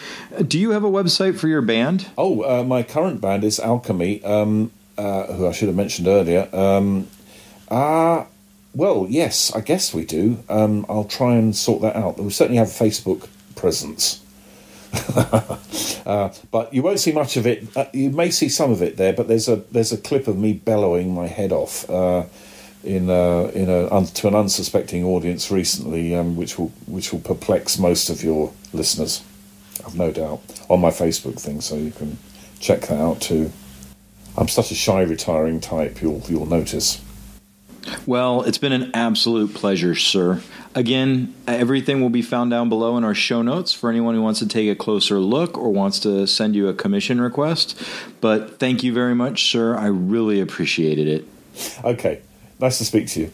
Do you have a website for your band? Oh, uh, my current band is Alchemy, um, uh, who I should have mentioned earlier. Um, uh, well, yes, I guess we do. Um, I'll try and sort that out. We certainly have a Facebook presence. [LAUGHS] uh, but you won't see much of it. Uh, you may see some of it there, but there's a there's a clip of me bellowing my head off uh, in a, in a un, to an unsuspecting audience recently, um, which will which will perplex most of your listeners. I've no doubt on my Facebook thing, so you can check that out too. I'm such a shy, retiring type. You'll you'll notice. Well, it's been an absolute pleasure, sir. Again, everything will be found down below in our show notes for anyone who wants to take a closer look or wants to send you a commission request. But thank you very much, sir. I really appreciated it. Okay. Nice to speak to you.